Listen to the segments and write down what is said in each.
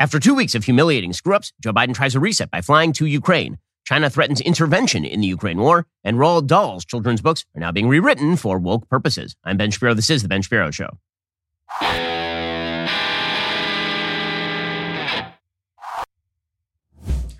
After two weeks of humiliating screw ups, Joe Biden tries a reset by flying to Ukraine. China threatens intervention in the Ukraine war, and Roald Dahl's children's books are now being rewritten for woke purposes. I'm Ben Shapiro. This is The Ben Shapiro Show.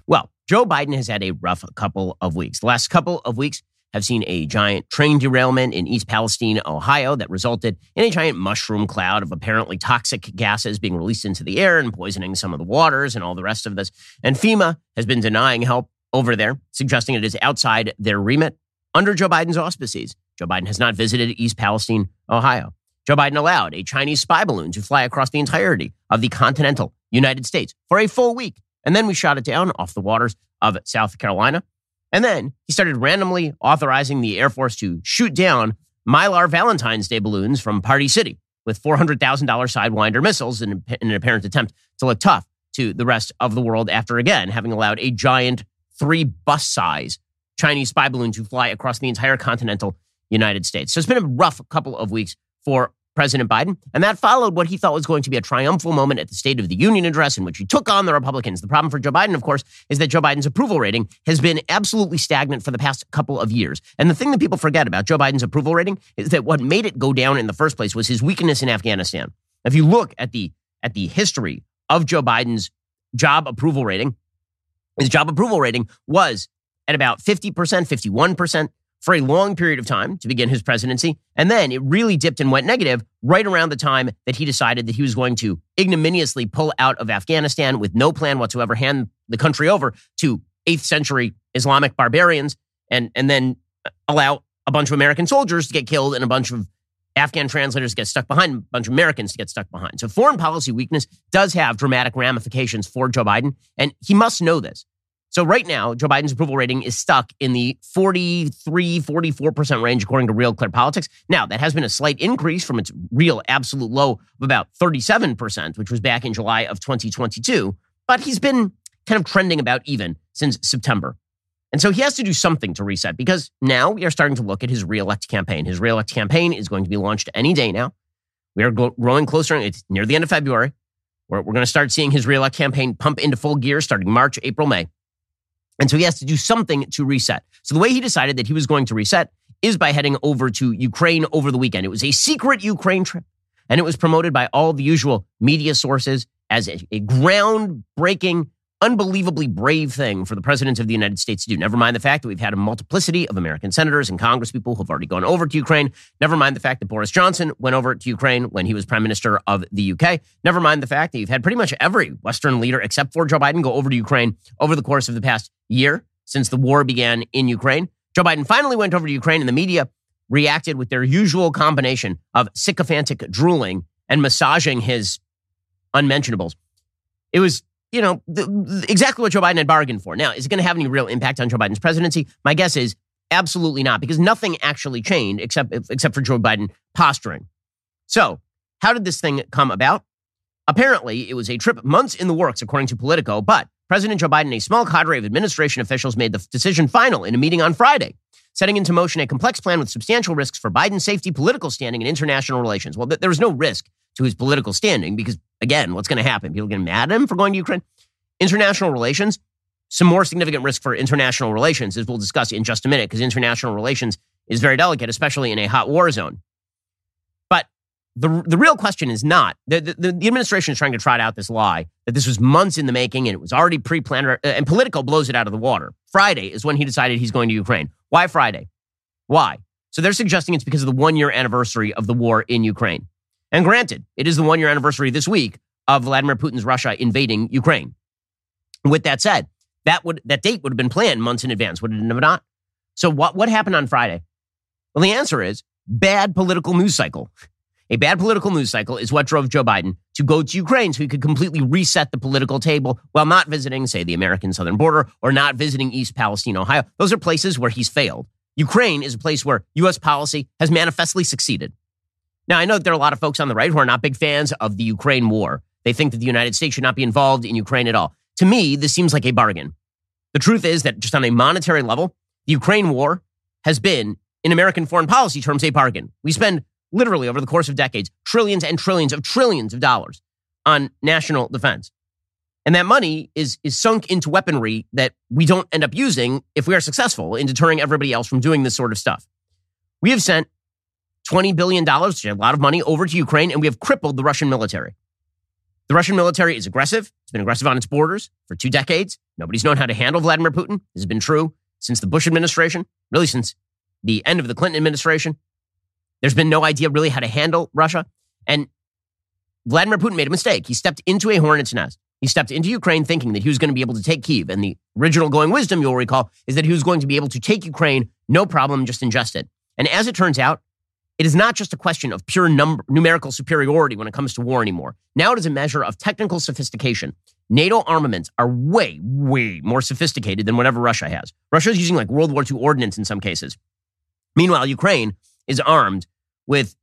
Well, Joe Biden has had a rough couple of weeks. The last couple of weeks have seen a giant train derailment in East Palestine, Ohio, that resulted in a giant mushroom cloud of apparently toxic gases being released into the air and poisoning some of the waters and all the rest of this. And FEMA has been denying help over there, suggesting it is outside their remit under Joe Biden's auspices. Joe Biden has not visited East Palestine, Ohio. Joe Biden allowed a Chinese spy balloon to fly across the entirety of the continental United States for a full week. And then we shot it down off the waters of South Carolina. And then he started randomly authorizing the Air Force to shoot down Mylar Valentine's Day balloons from Party City with $400,000 Sidewinder missiles in, in an apparent attempt to look tough to the rest of the world after again having allowed a giant three bus size Chinese spy balloon to fly across the entire continental United States. So it's been a rough couple of weeks for President Biden. And that followed what he thought was going to be a triumphal moment at the State of the Union address in which he took on the Republicans. The problem for Joe Biden, of course, is that Joe Biden's approval rating has been absolutely stagnant for the past couple of years. And the thing that people forget about Joe Biden's approval rating is that what made it go down in the first place was his weakness in Afghanistan. If you look at the at the history of Joe Biden's job approval rating, his job approval rating was at about 50%, 51% for a long period of time to begin his presidency. And then it really dipped and went negative right around the time that he decided that he was going to ignominiously pull out of Afghanistan with no plan whatsoever, hand the country over to 8th century Islamic barbarians, and, and then allow a bunch of American soldiers to get killed and a bunch of Afghan translators to get stuck behind, a bunch of Americans to get stuck behind. So foreign policy weakness does have dramatic ramifications for Joe Biden, and he must know this. So right now, Joe Biden's approval rating is stuck in the 43, 44% range, according to Real Clear Politics. Now, that has been a slight increase from its real absolute low of about 37%, which was back in July of 2022. But he's been kind of trending about even since September. And so he has to do something to reset because now we are starting to look at his reelect campaign. His reelect campaign is going to be launched any day now. We are growing closer. It's near the end of February. We're, we're going to start seeing his reelect campaign pump into full gear starting March, April, May. And so he has to do something to reset. So the way he decided that he was going to reset is by heading over to Ukraine over the weekend. It was a secret Ukraine trip, and it was promoted by all the usual media sources as a, a groundbreaking unbelievably brave thing for the president of the United States to do. Never mind the fact that we've had a multiplicity of American senators and congresspeople who have already gone over to Ukraine. Never mind the fact that Boris Johnson went over to Ukraine when he was prime minister of the UK. Never mind the fact that you've had pretty much every Western leader except for Joe Biden go over to Ukraine over the course of the past year since the war began in Ukraine. Joe Biden finally went over to Ukraine and the media reacted with their usual combination of sycophantic drooling and massaging his unmentionables. It was you know, the, exactly what Joe Biden had bargained for. Now, is it going to have any real impact on Joe Biden's presidency? My guess is absolutely not, because nothing actually changed except except for Joe Biden posturing. So, how did this thing come about? Apparently, it was a trip months in the works, according to Politico, but President Joe Biden and a small cadre of administration officials made the decision final in a meeting on Friday, setting into motion a complex plan with substantial risks for Biden's safety, political standing, and international relations. Well, there was no risk to his political standing because, again, what's going to happen? People get mad at him for going to Ukraine. International relations, some more significant risk for international relations, as we'll discuss in just a minute, because international relations is very delicate, especially in a hot war zone. But the, the real question is not the, the, the administration is trying to trot out this lie that this was months in the making and it was already pre planned, uh, and Politico blows it out of the water. Friday is when he decided he's going to Ukraine. Why Friday? Why? So they're suggesting it's because of the one year anniversary of the war in Ukraine. And granted, it is the one year anniversary this week of Vladimir Putin's Russia invading Ukraine. With that said, that would that date would have been planned months in advance, would it have not? So what what happened on Friday? Well, the answer is bad political news cycle. A bad political news cycle is what drove Joe Biden to go to Ukraine so he could completely reset the political table while not visiting, say, the American southern border or not visiting East Palestine, Ohio. Those are places where he's failed. Ukraine is a place where U.S. policy has manifestly succeeded. Now, I know that there are a lot of folks on the right who are not big fans of the Ukraine war. They think that the United States should not be involved in Ukraine at all. To me, this seems like a bargain. The truth is that just on a monetary level, the Ukraine war has been, in American foreign policy terms, a bargain. We spend literally over the course of decades trillions and trillions of trillions of dollars on national defense. And that money is, is sunk into weaponry that we don't end up using if we are successful in deterring everybody else from doing this sort of stuff. We have sent $20 billion, which is a lot of money, over to Ukraine, and we have crippled the Russian military. The Russian military is aggressive. It's been aggressive on its borders for two decades. Nobody's known how to handle Vladimir Putin. This has been true since the Bush administration, really since the end of the Clinton administration. There's been no idea really how to handle Russia. And Vladimir Putin made a mistake. He stepped into a hornet's nest. He stepped into Ukraine thinking that he was going to be able to take Kiev. And the original going wisdom, you'll recall, is that he was going to be able to take Ukraine, no problem, just ingest it. And as it turns out, it is not just a question of pure numerical superiority when it comes to war anymore. Now it is a measure of technical sophistication. NATO armaments are way, way more sophisticated than whatever Russia has. Russia is using like World War II ordnance in some cases. Meanwhile, Ukraine is armed with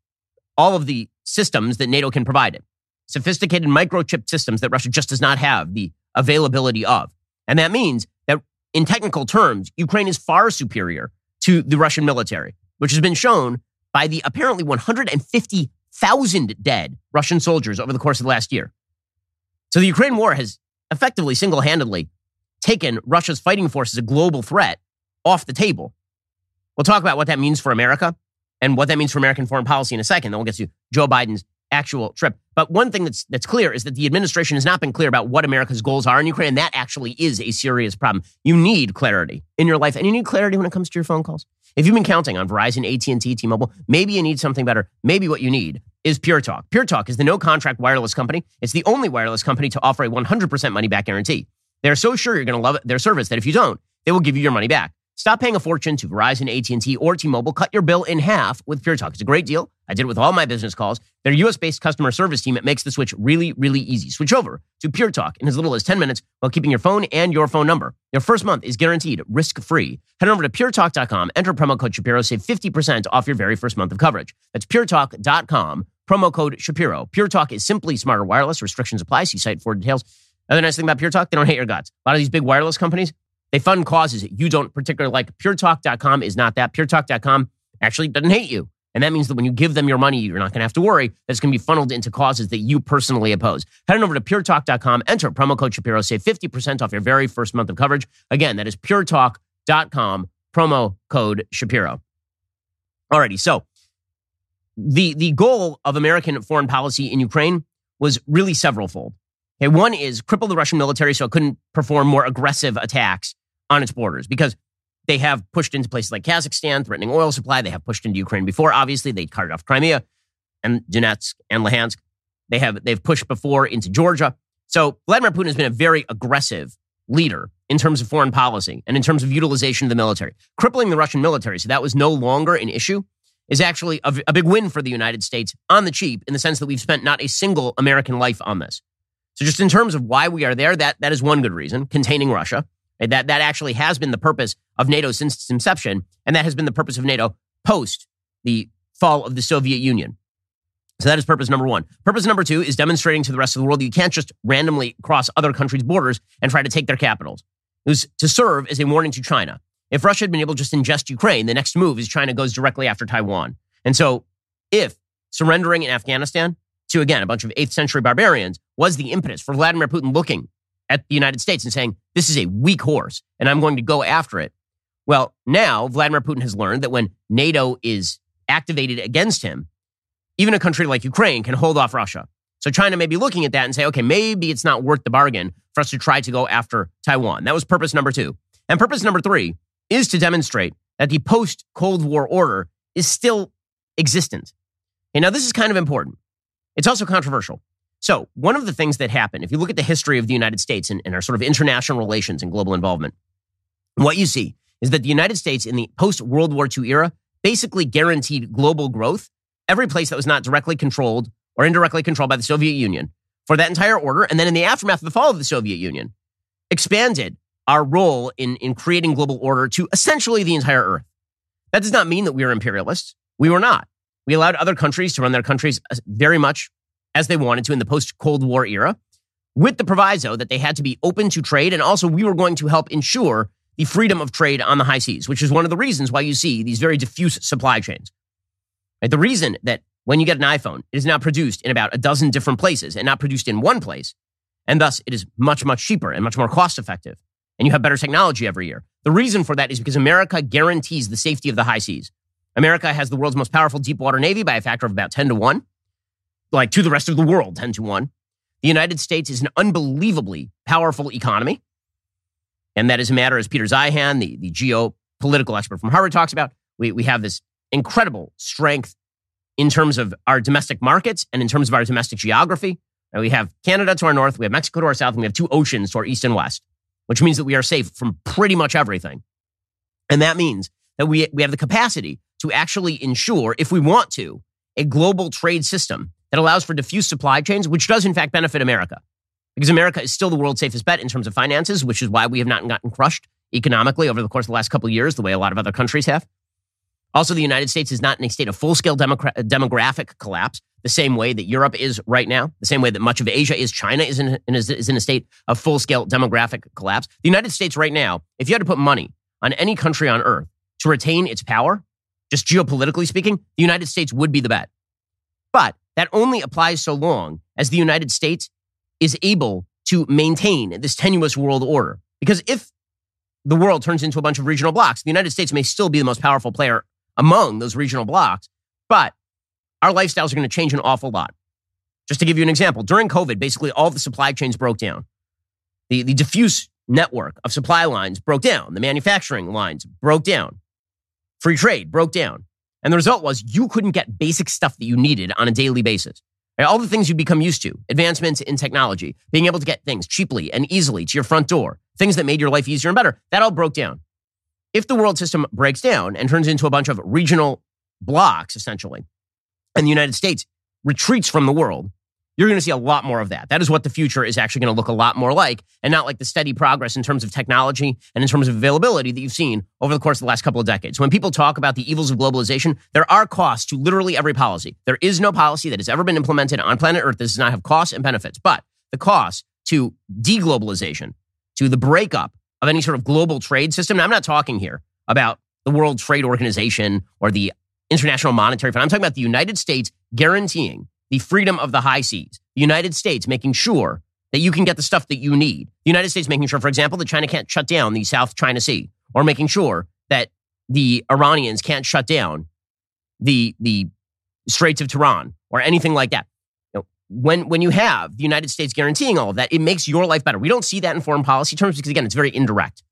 all of the systems that NATO can provide it. Sophisticated microchip systems that Russia just does not have the availability of. And that means that in technical terms, Ukraine is far superior to the Russian military, which has been shown by the apparently 150,000 dead Russian soldiers over the course of the last year. So the Ukraine war has effectively single handedly taken Russia's fighting force as a global threat off the table. We'll talk about what that means for America and what that means for American foreign policy in a second. Then we'll get to Joe Biden's actual trip. But one thing that's that's clear is that the administration has not been clear about what America's goals are in Ukraine. And that actually is a serious problem. You need clarity in your life, and you need clarity when it comes to your phone calls. If you've been counting on Verizon, AT&T, T-Mobile, maybe you need something better. Maybe what you need is Pure Talk. Pure Talk is the no-contract wireless company. It's the only wireless company to offer a 100% money-back guarantee. They're so sure you're going to love their service that if you don't, they will give you your money back. Stop paying a fortune to Verizon, AT&T, or T-Mobile. Cut your bill in half with Pure Talk. It's a great deal. I did it with all my business calls. Their US-based customer service team, it makes the switch really, really easy. Switch over to Pure Talk in as little as 10 minutes while keeping your phone and your phone number. Your first month is guaranteed risk-free. Head over to puretalk.com, enter promo code Shapiro, save 50% off your very first month of coverage. That's puretalk.com, promo code Shapiro. Pure Talk is simply smarter wireless. Restrictions apply. See site for details. Another nice thing about Pure Talk, they don't hate your guts. A lot of these big wireless companies, they fund causes that you don't particularly like. PureTalk.com is not that. PureTalk.com actually doesn't hate you. And that means that when you give them your money, you're not going to have to worry that it's going to be funneled into causes that you personally oppose. Head on over to puretalk.com, enter promo code Shapiro, save 50% off your very first month of coverage. Again, that is puretalk.com, promo code Shapiro. Alrighty, so the, the goal of American foreign policy in Ukraine was really severalfold. Okay, one is cripple the Russian military so it couldn't perform more aggressive attacks on its borders because they have pushed into places like Kazakhstan, threatening oil supply. They have pushed into Ukraine before. Obviously, they carted off Crimea and Donetsk and Luhansk. They have they've pushed before into Georgia. So Vladimir Putin has been a very aggressive leader in terms of foreign policy and in terms of utilization of the military. Crippling the Russian military, so that was no longer an issue, is actually a, a big win for the United States on the cheap in the sense that we've spent not a single American life on this. So just in terms of why we are there, that that is one good reason, containing Russia. That, that actually has been the purpose of NATO since its inception, and that has been the purpose of NATO post the fall of the Soviet Union. So that is purpose number one. Purpose number two is demonstrating to the rest of the world that you can't just randomly cross other countries' borders and try to take their capitals. It was to serve as a warning to China. If Russia had been able to just ingest Ukraine, the next move is China goes directly after Taiwan. And so if surrendering in Afghanistan to, again, a bunch of 8th century barbarians was the impetus for Vladimir Putin looking at the United States and saying, this is a weak horse and I'm going to go after it. Well, now Vladimir Putin has learned that when NATO is activated against him, even a country like Ukraine can hold off Russia. So China may be looking at that and say, okay, maybe it's not worth the bargain for us to try to go after Taiwan. That was purpose number two. And purpose number three is to demonstrate that the post Cold War order is still existent. And now this is kind of important. It's also controversial. So, one of the things that happened, if you look at the history of the United States and, and our sort of international relations and global involvement, what you see is that the United States in the post World War II era basically guaranteed global growth every place that was not directly controlled or indirectly controlled by the Soviet Union for that entire order. And then in the aftermath of the fall of the Soviet Union, expanded our role in, in creating global order to essentially the entire earth. That does not mean that we were imperialists. We were not. We allowed other countries to run their countries uh, very much as they wanted to in the post Cold War era, with the proviso that they had to be open to trade. And also, we were going to help ensure the freedom of trade on the high seas, which is one of the reasons why you see these very diffuse supply chains. Right? The reason that when you get an iPhone, it is now produced in about a dozen different places and not produced in one place And thus, it is much, much cheaper and much more cost effective. And you have better technology every year. The reason for that is because America guarantees the safety of the high seas. America has the world's most powerful deep water navy by a factor of about 10 to 1, like to the rest of the world, 10 to 1. The United States is an unbelievably powerful economy. And that is a matter, as Peter Zeihan, the, the geopolitical expert from Harvard, talks about. We, we have this incredible strength in terms of our domestic markets and in terms of our domestic geography. And we have Canada to our north, we have Mexico to our south, and we have two oceans to our east and west, which means that we are safe from pretty much everything. And that means that we, we have the capacity to actually ensure, if we want to, a global trade system that allows for diffuse supply chains, which does in fact benefit America. Because America is still the world's safest bet in terms of finances, which is why we have not gotten crushed economically over the course of the last couple of years, the way a lot of other countries have. Also, the United States is not in a state of full scale demographic collapse, the same way that Europe is right now, the same way that much of Asia is. China is in, is in a state of full scale demographic collapse. The United States right now, if you had to put money on any country on earth to retain its power, just geopolitically speaking, the United States would be the bet. But that only applies so long as the United States is able to maintain this tenuous world order. Because if the world turns into a bunch of regional blocks, the United States may still be the most powerful player among those regional blocks, but our lifestyles are going to change an awful lot. Just to give you an example, during COVID, basically all the supply chains broke down. The, the diffuse network of supply lines broke down. The manufacturing lines broke down. Free trade broke down. And the result was you couldn't get basic stuff that you needed on a daily basis. All the things you'd become used to, advancements in technology, being able to get things cheaply and easily to your front door, things that made your life easier and better, that all broke down. If the world system breaks down and turns into a bunch of regional blocks, essentially, and the United States retreats from the world, you're going to see a lot more of that. That is what the future is actually going to look a lot more like, and not like the steady progress in terms of technology and in terms of availability that you've seen over the course of the last couple of decades. When people talk about the evils of globalization, there are costs to literally every policy. There is no policy that has ever been implemented on planet Earth that does not have costs and benefits. But the cost to deglobalization, to the breakup of any sort of global trade system, now I'm not talking here about the World Trade Organization or the International Monetary Fund. I'm talking about the United States guaranteeing the freedom of the high seas. The United States making sure that you can get the stuff that you need. The United States making sure, for example, that China can't shut down the South China Sea, or making sure that the Iranians can't shut down the the Straits of Tehran or anything like that. When when you have the United States guaranteeing all of that, it makes your life better. We don't see that in foreign policy terms because again, it's very indirect.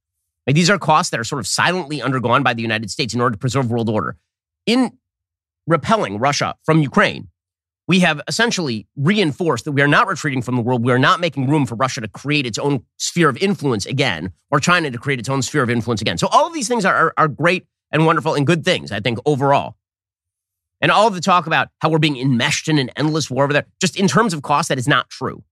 Like, these are costs that are sort of silently undergone by the United States in order to preserve world order. In repelling Russia from Ukraine, we have essentially reinforced that we are not retreating from the world. We are not making room for Russia to create its own sphere of influence again, or China to create its own sphere of influence again. So all of these things are, are, are great and wonderful and good things, I think, overall. And all of the talk about how we're being enmeshed in an endless war over there, just in terms of cost, that is not true.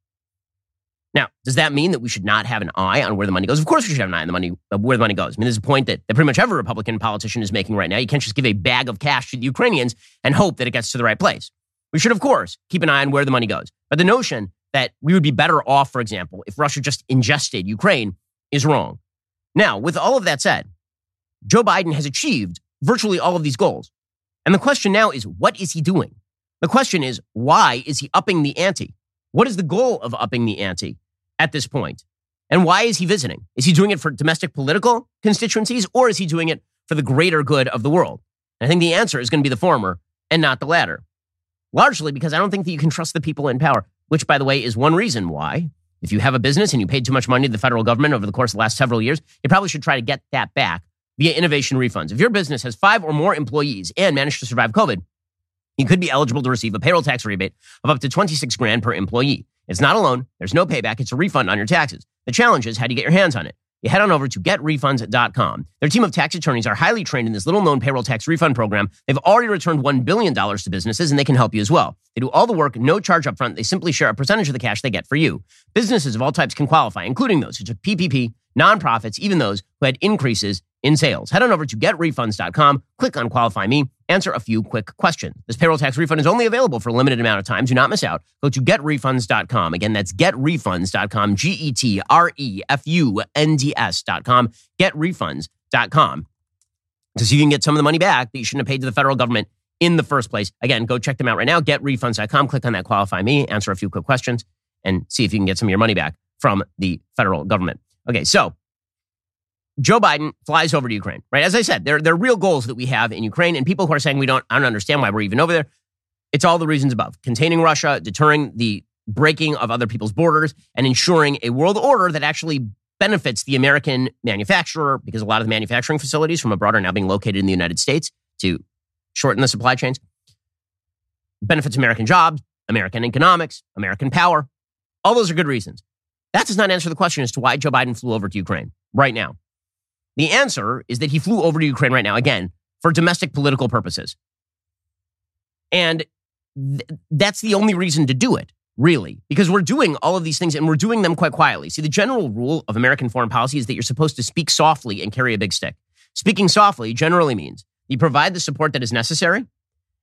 Now, does that mean that we should not have an eye on where the money goes? Of course, we should have an eye on the money, where the money goes. I mean, there's a point that, that pretty much every Republican politician is making right now. You can't just give a bag of cash to the Ukrainians and hope that it gets to the right place. We should, of course, keep an eye on where the money goes. But the notion that we would be better off, for example, if Russia just ingested Ukraine is wrong. Now, with all of that said, Joe Biden has achieved virtually all of these goals. And the question now is, what is he doing? The question is, why is he upping the ante? What is the goal of upping the ante at this point? And why is he visiting? Is he doing it for domestic political constituencies or is he doing it for the greater good of the world? And I think the answer is going to be the former and not the latter largely because I don't think that you can trust the people in power, which, by the way, is one reason why, if you have a business and you paid too much money to the federal government over the course of the last several years, you probably should try to get that back via innovation refunds. If your business has five or more employees and managed to survive COVID, you could be eligible to receive a payroll tax rebate of up to 26 grand per employee. It's not a loan. There's no payback. It's a refund on your taxes. The challenge is how do you get your hands on it? You head on over to getrefunds.com. Their team of tax attorneys are highly trained in this little known payroll tax refund program. They've already returned $1 billion to businesses and they can help you as well. They do all the work, no charge up front. They simply share a percentage of the cash they get for you. Businesses of all types can qualify, including those who took PPP, nonprofits, even those who had increases in sales. Head on over to getrefunds.com, click on qualify me, answer a few quick questions. This payroll tax refund is only available for a limited amount of time. Do not miss out. Go to getrefunds.com. Again, that's getrefunds.com, G E T R E F U N D S.com, getrefunds.com. To see if you can get some of the money back that you shouldn't have paid to the federal government in the first place. Again, go check them out right now, getrefunds.com. Click on that qualify me, answer a few quick questions, and see if you can get some of your money back from the federal government. Okay, so Joe Biden flies over to Ukraine, right? As I said, there, there are real goals that we have in Ukraine, and people who are saying we don't, I don't understand why we're even over there. It's all the reasons above containing Russia, deterring the breaking of other people's borders, and ensuring a world order that actually benefits the American manufacturer because a lot of the manufacturing facilities from abroad are now being located in the United States to shorten the supply chains. Benefits American jobs, American economics, American power. All those are good reasons. That does not answer the question as to why Joe Biden flew over to Ukraine right now. The answer is that he flew over to Ukraine right now, again, for domestic political purposes. And th- that's the only reason to do it really, because we're doing all of these things and we're doing them quite quietly. See, the general rule of American foreign policy is that you're supposed to speak softly and carry a big stick. Speaking softly generally means you provide the support that is necessary,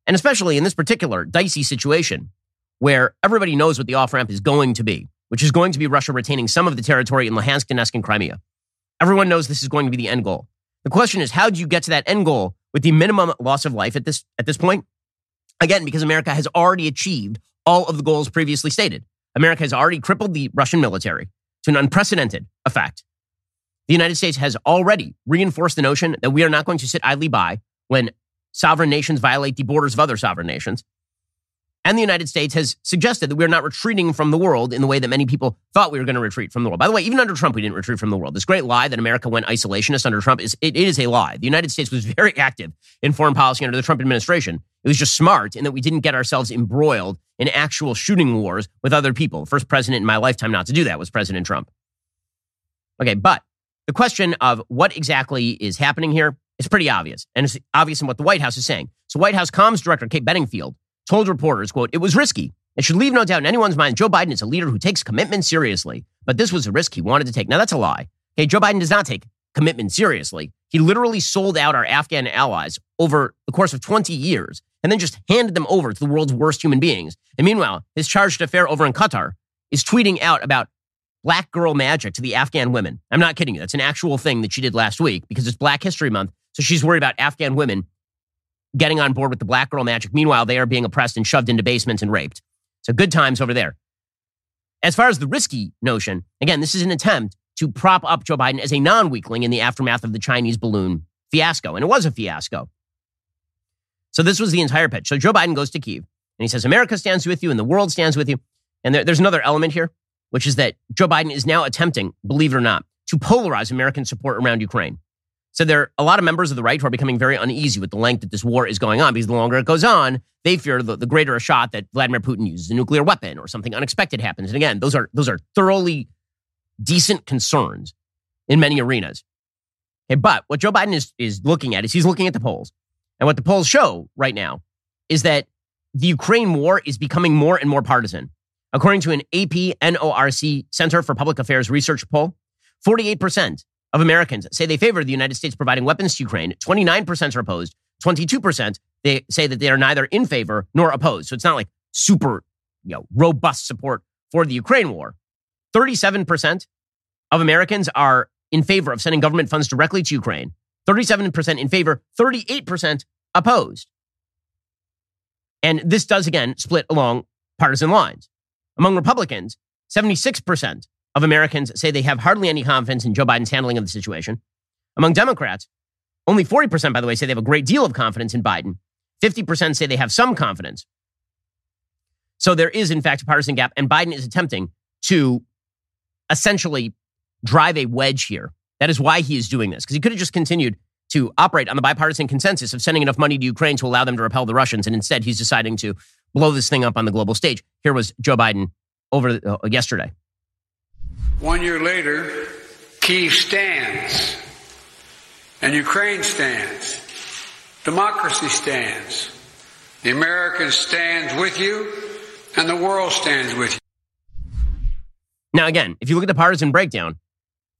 and especially in this particular dicey situation where everybody knows what the off ramp is going to be, which is going to be Russia retaining some of the territory in Luhansk, Donetsk, and Crimea. Everyone knows this is going to be the end goal. The question is, how do you get to that end goal with the minimum loss of life at this at this point? Again, because America has already achieved all of the goals previously stated. America has already crippled the Russian military to an unprecedented effect. The United States has already reinforced the notion that we are not going to sit idly by when sovereign nations violate the borders of other sovereign nations. And the United States has suggested that we're not retreating from the world in the way that many people thought we were going to retreat from the world. By the way, even under Trump, we didn't retreat from the world. This great lie that America went isolationist under Trump is it, it is a lie. The United States was very active in foreign policy under the Trump administration. It was just smart in that we didn't get ourselves embroiled in actual shooting wars with other people. First president in my lifetime not to do that was President Trump. Okay, but the question of what exactly is happening here is pretty obvious, and it's obvious in what the White House is saying. So, White House comms director Kate Bedingfield told reporters, quote, it was risky. It should leave no doubt in anyone's mind Joe Biden is a leader who takes commitment seriously, but this was a risk he wanted to take. Now, that's a lie. Okay, Joe Biden does not take commitment seriously. He literally sold out our Afghan allies over the course of 20 years and then just handed them over to the world's worst human beings. And meanwhile, his chargé d'affaires over in Qatar is tweeting out about black girl magic to the Afghan women. I'm not kidding you. That's an actual thing that she did last week because it's Black History Month. So she's worried about Afghan women getting on board with the black girl magic. Meanwhile, they are being oppressed and shoved into basements and raped. So good times over there. As far as the risky notion, again, this is an attempt to prop up Joe Biden as a non weakling in the aftermath of the Chinese balloon fiasco. And it was a fiasco. So this was the entire pitch. So Joe Biden goes to Kiev and he says, America stands with you and the world stands with you. And there, there's another element here, which is that Joe Biden is now attempting, believe it or not, to polarize American support around Ukraine. So there are a lot of members of the right who are becoming very uneasy with the length that this war is going on because the longer it goes on, they fear the, the greater a shot that Vladimir Putin uses a nuclear weapon or something unexpected happens. And again, those are those are thoroughly decent concerns in many arenas. Okay, but what Joe Biden is, is looking at is he's looking at the polls. And what the polls show right now is that the Ukraine war is becoming more and more partisan. According to an AP NORC Center for Public Affairs research poll, 48% of Americans say they favor the United States providing weapons to Ukraine. 29% are opposed. 22% they say that they are neither in favor nor opposed. So it's not like super, you know, robust support for the Ukraine war. 37% of Americans are in favor of sending government funds directly to Ukraine. 37% in favor, 38% opposed. And this does again split along partisan lines. Among Republicans, 76% of Americans say they have hardly any confidence in Joe Biden's handling of the situation. Among Democrats, only 40%, by the way, say they have a great deal of confidence in Biden. 50% say they have some confidence. So there is, in fact, a partisan gap, and Biden is attempting to essentially drive a wedge here. That is why he is doing this, because he could have just continued to operate on the bipartisan consensus of sending enough money to Ukraine to allow them to repel the Russians. And instead, he's deciding to blow this thing up on the global stage. Here was Joe Biden over uh, yesterday. One year later, Kiev stands, and Ukraine stands. Democracy stands. The Americans stands with you, and the world stands with you. Now, again, if you look at the partisan breakdown,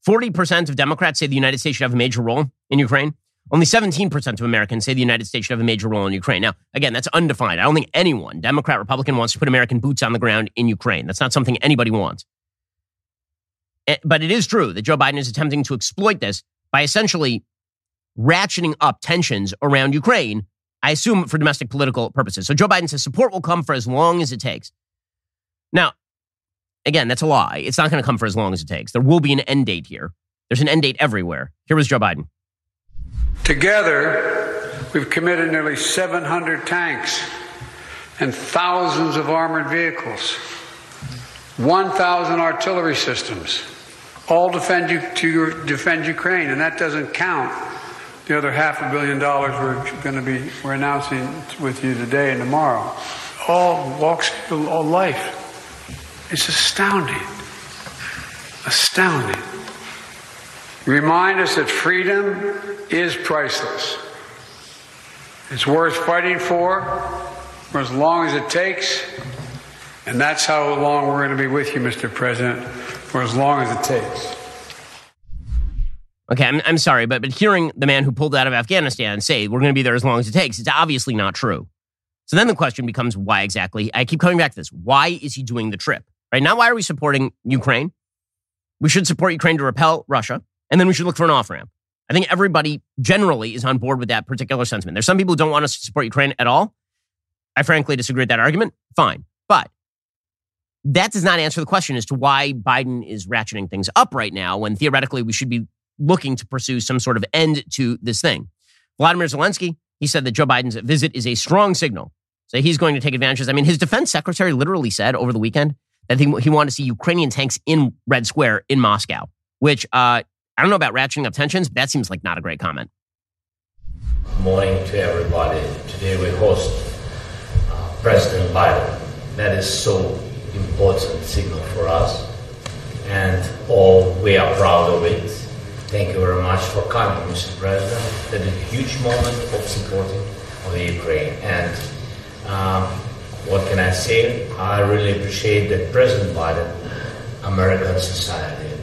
40% of Democrats say the United States should have a major role in Ukraine. Only 17% of Americans say the United States should have a major role in Ukraine. Now, again, that's undefined. I don't think anyone, Democrat, Republican, wants to put American boots on the ground in Ukraine. That's not something anybody wants. Eh, but it is true that Joe Biden is attempting to exploit this by essentially ratcheting up tensions around Ukraine, I assume for domestic political purposes. So Joe Biden says support will come for as long as it takes. Now, Again, that's a lie. It's not going to come for as long as it takes. There will be an end date here. There's an end date everywhere. Here was Joe Biden. Together, we've committed nearly 700 tanks and thousands of armored vehicles, 1,000 artillery systems, all defend you to defend Ukraine, and that doesn't count the other half a billion dollars we're going to be we're announcing with you today and tomorrow. All walks of life. It's astounding. Astounding. Remind us that freedom is priceless. It's worth fighting for for as long as it takes. And that's how long we're going to be with you, Mr. President, for as long as it takes. Okay, I'm, I'm sorry, but, but hearing the man who pulled out of Afghanistan say we're going to be there as long as it takes, it's obviously not true. So then the question becomes why exactly? I keep coming back to this. Why is he doing the trip? Right now, why are we supporting Ukraine? We should support Ukraine to repel Russia, and then we should look for an off ramp. I think everybody generally is on board with that particular sentiment. There's some people who don't want us to support Ukraine at all. I frankly disagree with that argument. Fine. That does not answer the question as to why Biden is ratcheting things up right now when theoretically we should be looking to pursue some sort of end to this thing. Vladimir Zelensky, he said that Joe Biden's visit is a strong signal. So he's going to take advantages. I mean, his defense secretary literally said over the weekend that he, he wanted to see Ukrainian tanks in Red Square in Moscow, which uh, I don't know about ratcheting up tensions, but that seems like not a great comment. Morning to everybody. Today we host uh, President Biden. That is so important signal for us, and all we are proud of it. Thank you very much for coming, Mr. President. That is a huge moment of supporting of the Ukraine. And um, what can I say? I really appreciate that President Biden, American society,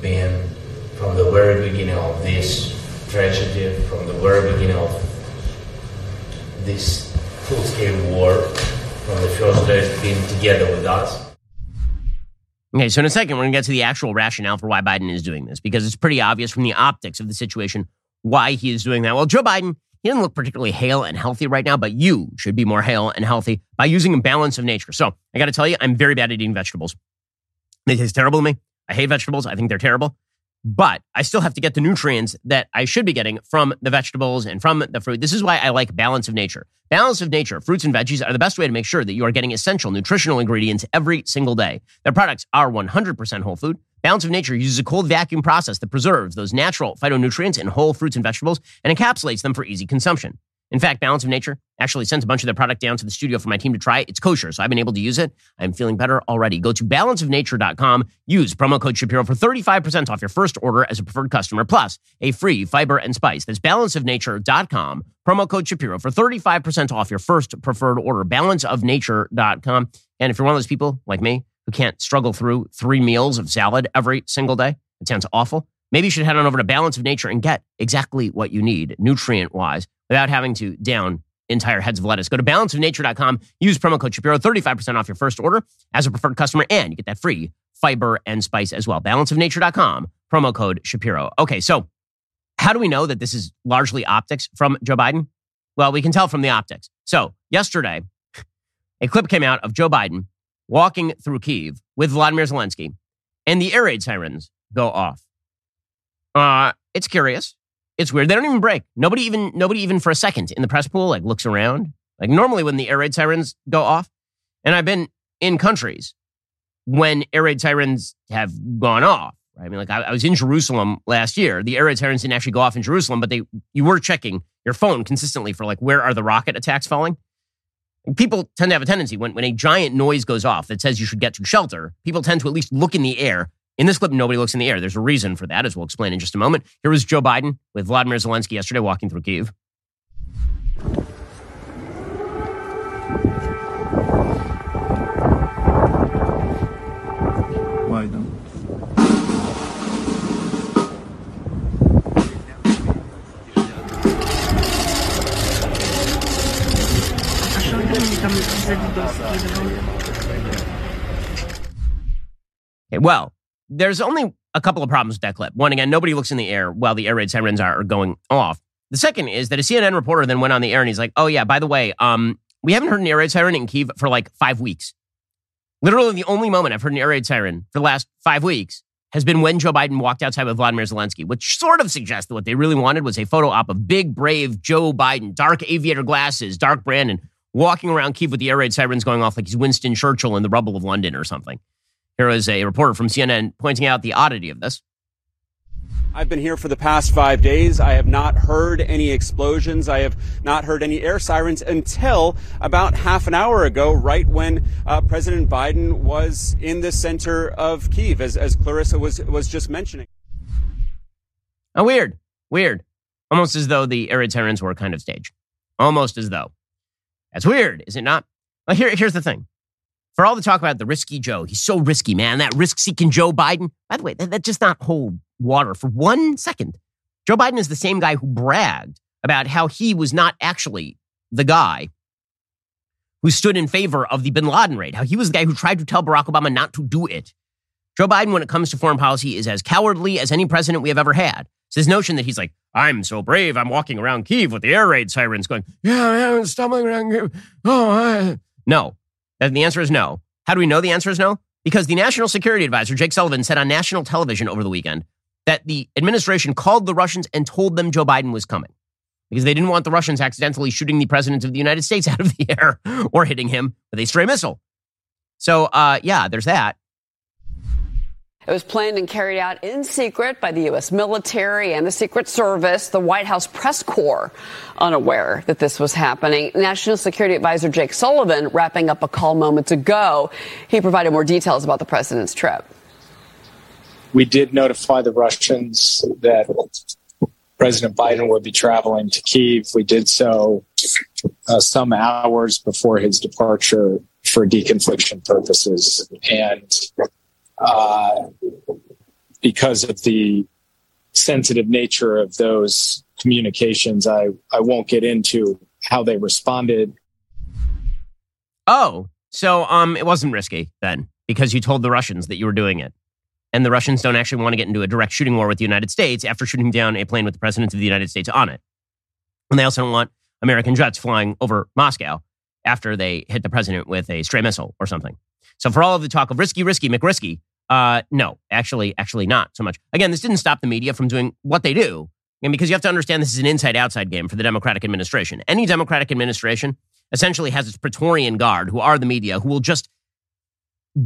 being from the very beginning of this tragedy, from the very beginning of this full-scale war, from the first together with us. Okay, so in a second, we're going to get to the actual rationale for why Biden is doing this because it's pretty obvious from the optics of the situation why he is doing that. Well, Joe Biden, he doesn't look particularly hale and healthy right now, but you should be more hale and healthy by using a balance of nature. So I got to tell you, I'm very bad at eating vegetables. They taste terrible to me. I hate vegetables. I think they're terrible but I still have to get the nutrients that I should be getting from the vegetables and from the fruit. This is why I like balance of nature. Balance of nature, fruits and veggies are the best way to make sure that you are getting essential nutritional ingredients every single day. Their products are 100% whole food. Balance of Nature uses a cold vacuum process that preserves those natural phytonutrients in whole fruits and vegetables and encapsulates them for easy consumption. In fact, Balance of Nature actually sent a bunch of their product down to the studio for my team to try. It's kosher, so I've been able to use it. I'm feeling better already. Go to balanceofnature.com, use promo code Shapiro for 35% off your first order as a preferred customer, plus a free fiber and spice. That's balanceofnature.com, promo code Shapiro for 35% off your first preferred order. Balanceofnature.com. And if you're one of those people like me who can't struggle through three meals of salad every single day, it sounds awful. Maybe you should head on over to Balance of Nature and get exactly what you need, nutrient wise without having to down entire heads of lettuce. Go to balanceofnature.com, use promo code Shapiro, 35% off your first order as a preferred customer, and you get that free fiber and spice as well. Balanceofnature.com, promo code Shapiro. Okay, so how do we know that this is largely optics from Joe Biden? Well, we can tell from the optics. So, yesterday, a clip came out of Joe Biden walking through Kiev with Vladimir Zelensky, and the air raid sirens go off. Uh, it's curious. It's weird. They don't even break. Nobody even nobody even for a second in the press pool like looks around. Like normally when the air raid sirens go off, and I've been in countries when air raid sirens have gone off. Right? I mean, like I, I was in Jerusalem last year. The air raid sirens didn't actually go off in Jerusalem, but they you were checking your phone consistently for like where are the rocket attacks falling. People tend to have a tendency when, when a giant noise goes off that says you should get to shelter, people tend to at least look in the air in this clip, nobody looks in the air. There's a reason for that, as we'll explain in just a moment. Here was Joe Biden with Vladimir Zelensky yesterday walking through Kiev. Biden. Okay, well, there's only a couple of problems with that clip. One, again, nobody looks in the air while the air raid sirens are going off. The second is that a CNN reporter then went on the air and he's like, oh, yeah, by the way, um, we haven't heard an air raid siren in Kiev for like five weeks. Literally, the only moment I've heard an air raid siren for the last five weeks has been when Joe Biden walked outside with Vladimir Zelensky, which sort of suggests that what they really wanted was a photo op of big, brave Joe Biden, dark aviator glasses, dark Brandon, walking around Kiev with the air raid sirens going off like he's Winston Churchill in the rubble of London or something. Here is a reporter from CNN pointing out the oddity of this. I've been here for the past five days. I have not heard any explosions. I have not heard any air sirens until about half an hour ago, right when uh, President Biden was in the center of Kiev, as, as Clarissa was, was just mentioning. Oh, weird. Weird. Almost as though the air sirens were kind of staged. Almost as though. That's weird, is it not? Well, here, here's the thing. For all the talk about the risky Joe, he's so risky, man. That risk seeking Joe Biden. By the way, that, that just not hold water for one second. Joe Biden is the same guy who bragged about how he was not actually the guy who stood in favor of the bin Laden raid, how he was the guy who tried to tell Barack Obama not to do it. Joe Biden, when it comes to foreign policy, is as cowardly as any president we have ever had. It's this notion that he's like, I'm so brave, I'm walking around Kiev with the air raid sirens going, yeah, I'm stumbling around Kiev. Oh, I... no. And the answer is no. How do we know the answer is no? Because the national security advisor, Jake Sullivan, said on national television over the weekend that the administration called the Russians and told them Joe Biden was coming because they didn't want the Russians accidentally shooting the president of the United States out of the air or hitting him with a stray missile. So, uh, yeah, there's that. It was planned and carried out in secret by the U.S. military and the Secret Service, the White House press corps unaware that this was happening. National Security Advisor Jake Sullivan wrapping up a call moments ago. He provided more details about the president's trip we did notify the Russians that President Biden would be traveling to Kiev. We did so uh, some hours before his departure for deconfliction purposes. And uh, because of the sensitive nature of those communications, I, I won't get into how they responded. Oh, so um, it wasn't risky then because you told the Russians that you were doing it and the Russians don't actually want to get into a direct shooting war with the United States after shooting down a plane with the president of the United States on it. And they also don't want American jets flying over Moscow after they hit the president with a stray missile or something. So for all of the talk of risky, risky, McRisky, uh, no, actually, actually not so much. Again, this didn't stop the media from doing what they do. And because you have to understand this is an inside outside game for the Democratic administration. Any Democratic administration essentially has its Praetorian guard, who are the media, who will just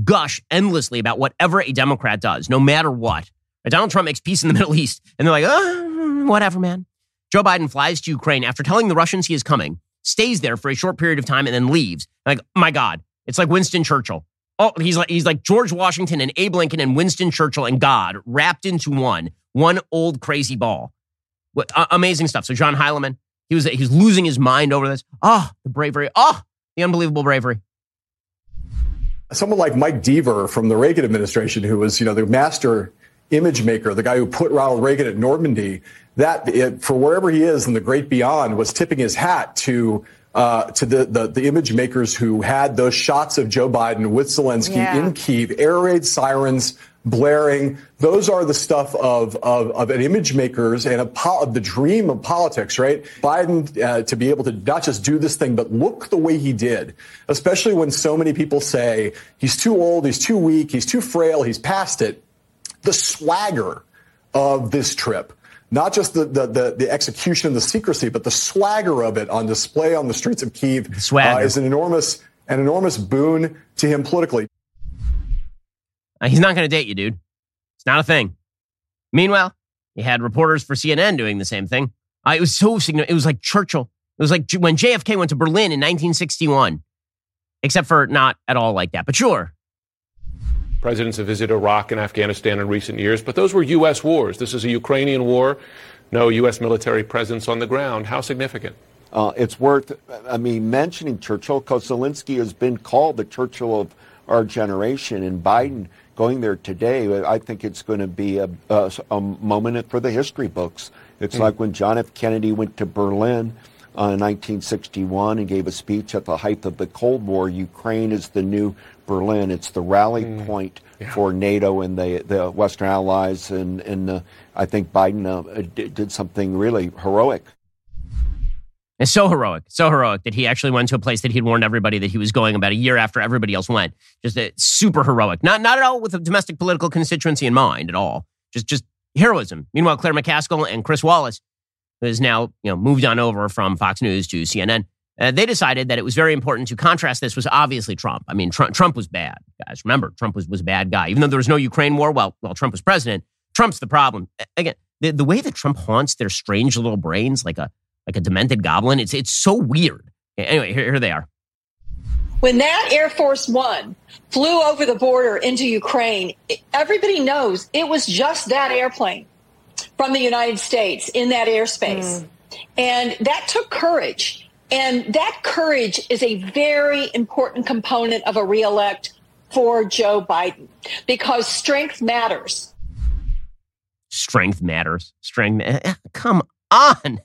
gush endlessly about whatever a Democrat does, no matter what. Donald Trump makes peace in the Middle East, and they're like, oh, whatever, man. Joe Biden flies to Ukraine after telling the Russians he is coming, stays there for a short period of time, and then leaves. Like, my God, it's like Winston Churchill. Oh, he's like he's like George Washington and Abe Lincoln and Winston Churchill and God wrapped into one, one old crazy ball. What, uh, amazing stuff. So John Heilemann, he was he's losing his mind over this. Oh, the bravery. Oh, the unbelievable bravery someone like Mike Deaver from the Reagan administration, who was, you know, the master image maker, the guy who put Ronald Reagan at Normandy, that it, for wherever he is in the great beyond, was tipping his hat to uh, to the, the, the image makers who had those shots of Joe Biden with Zelensky yeah. in Kiev, air raid sirens blaring. Those are the stuff of, of, of an image makers and a of the dream of politics, right? Biden uh, to be able to not just do this thing, but look the way he did, especially when so many people say he's too old, he's too weak, he's too frail, he's past it. The swagger of this trip not just the, the, the, the, execution and the secrecy, but the swagger of it on display on the streets of Kiev uh, is an enormous, an enormous boon to him politically. Uh, he's not going to date you, dude. It's not a thing. Meanwhile, he had reporters for CNN doing the same thing. Uh, it was so significant. It was like Churchill. It was like when JFK went to Berlin in 1961, except for not at all like that. But sure. Presidents have visited Iraq and Afghanistan in recent years, but those were U.S. wars. This is a Ukrainian war. No U.S. military presence on the ground. How significant? Uh, it's worth, I mean, mentioning Churchill because Zelensky has been called the Churchill of our generation, and Biden going there today, I think it's going to be a, a, a moment for the history books. It's mm. like when John F. Kennedy went to Berlin uh, in 1961 and gave a speech at the height of the Cold War. Ukraine is the new Berlin. It's the rally mm. point yeah. for NATO and the, the Western allies. And, and uh, I think Biden uh, did something really heroic. It's so heroic, so heroic that he actually went to a place that he'd warned everybody that he was going about a year after everybody else went. Just a, super heroic. Not not at all with a domestic political constituency in mind at all. Just just heroism. Meanwhile, Claire McCaskill and Chris Wallace, who has now you know moved on over from Fox News to CNN, uh, they decided that it was very important to contrast this was obviously Trump. I mean, Trump, Trump was bad, guys. Remember, Trump was, was a bad guy. Even though there was no Ukraine war while, while Trump was president, Trump's the problem. Again, the, the way that Trump haunts their strange little brains like a like a demented goblin. It's it's so weird. Anyway, here, here they are. When that Air Force One flew over the border into Ukraine, everybody knows it was just that airplane from the United States in that airspace. Mm. And that took courage. And that courage is a very important component of a reelect for Joe Biden because strength matters. Strength matters. Strength. Eh, eh, come on.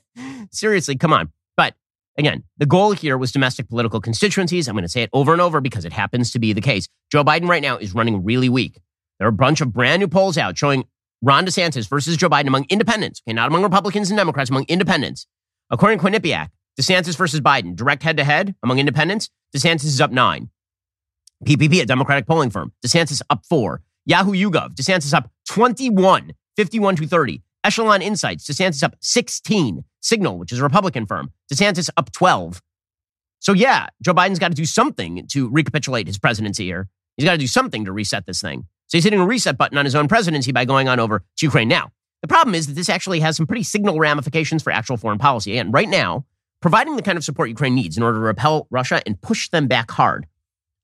Seriously, come on. But again, the goal here was domestic political constituencies. I'm going to say it over and over because it happens to be the case. Joe Biden right now is running really weak. There are a bunch of brand new polls out showing Ron DeSantis versus Joe Biden among independents, okay, not among Republicans and Democrats, among independents. According to Quinnipiac, DeSantis versus Biden, direct head to head among independents, DeSantis is up nine. PPP, a Democratic polling firm, DeSantis up four. Yahoo YouGov, DeSantis up 21, 51 to 30. Echelon Insights, DeSantis up 16. Signal, which is a Republican firm, DeSantis up 12. So, yeah, Joe Biden's got to do something to recapitulate his presidency here. He's got to do something to reset this thing. So he's hitting a reset button on his own presidency by going on over to Ukraine. Now, the problem is that this actually has some pretty signal ramifications for actual foreign policy. And right now, providing the kind of support Ukraine needs in order to repel Russia and push them back hard.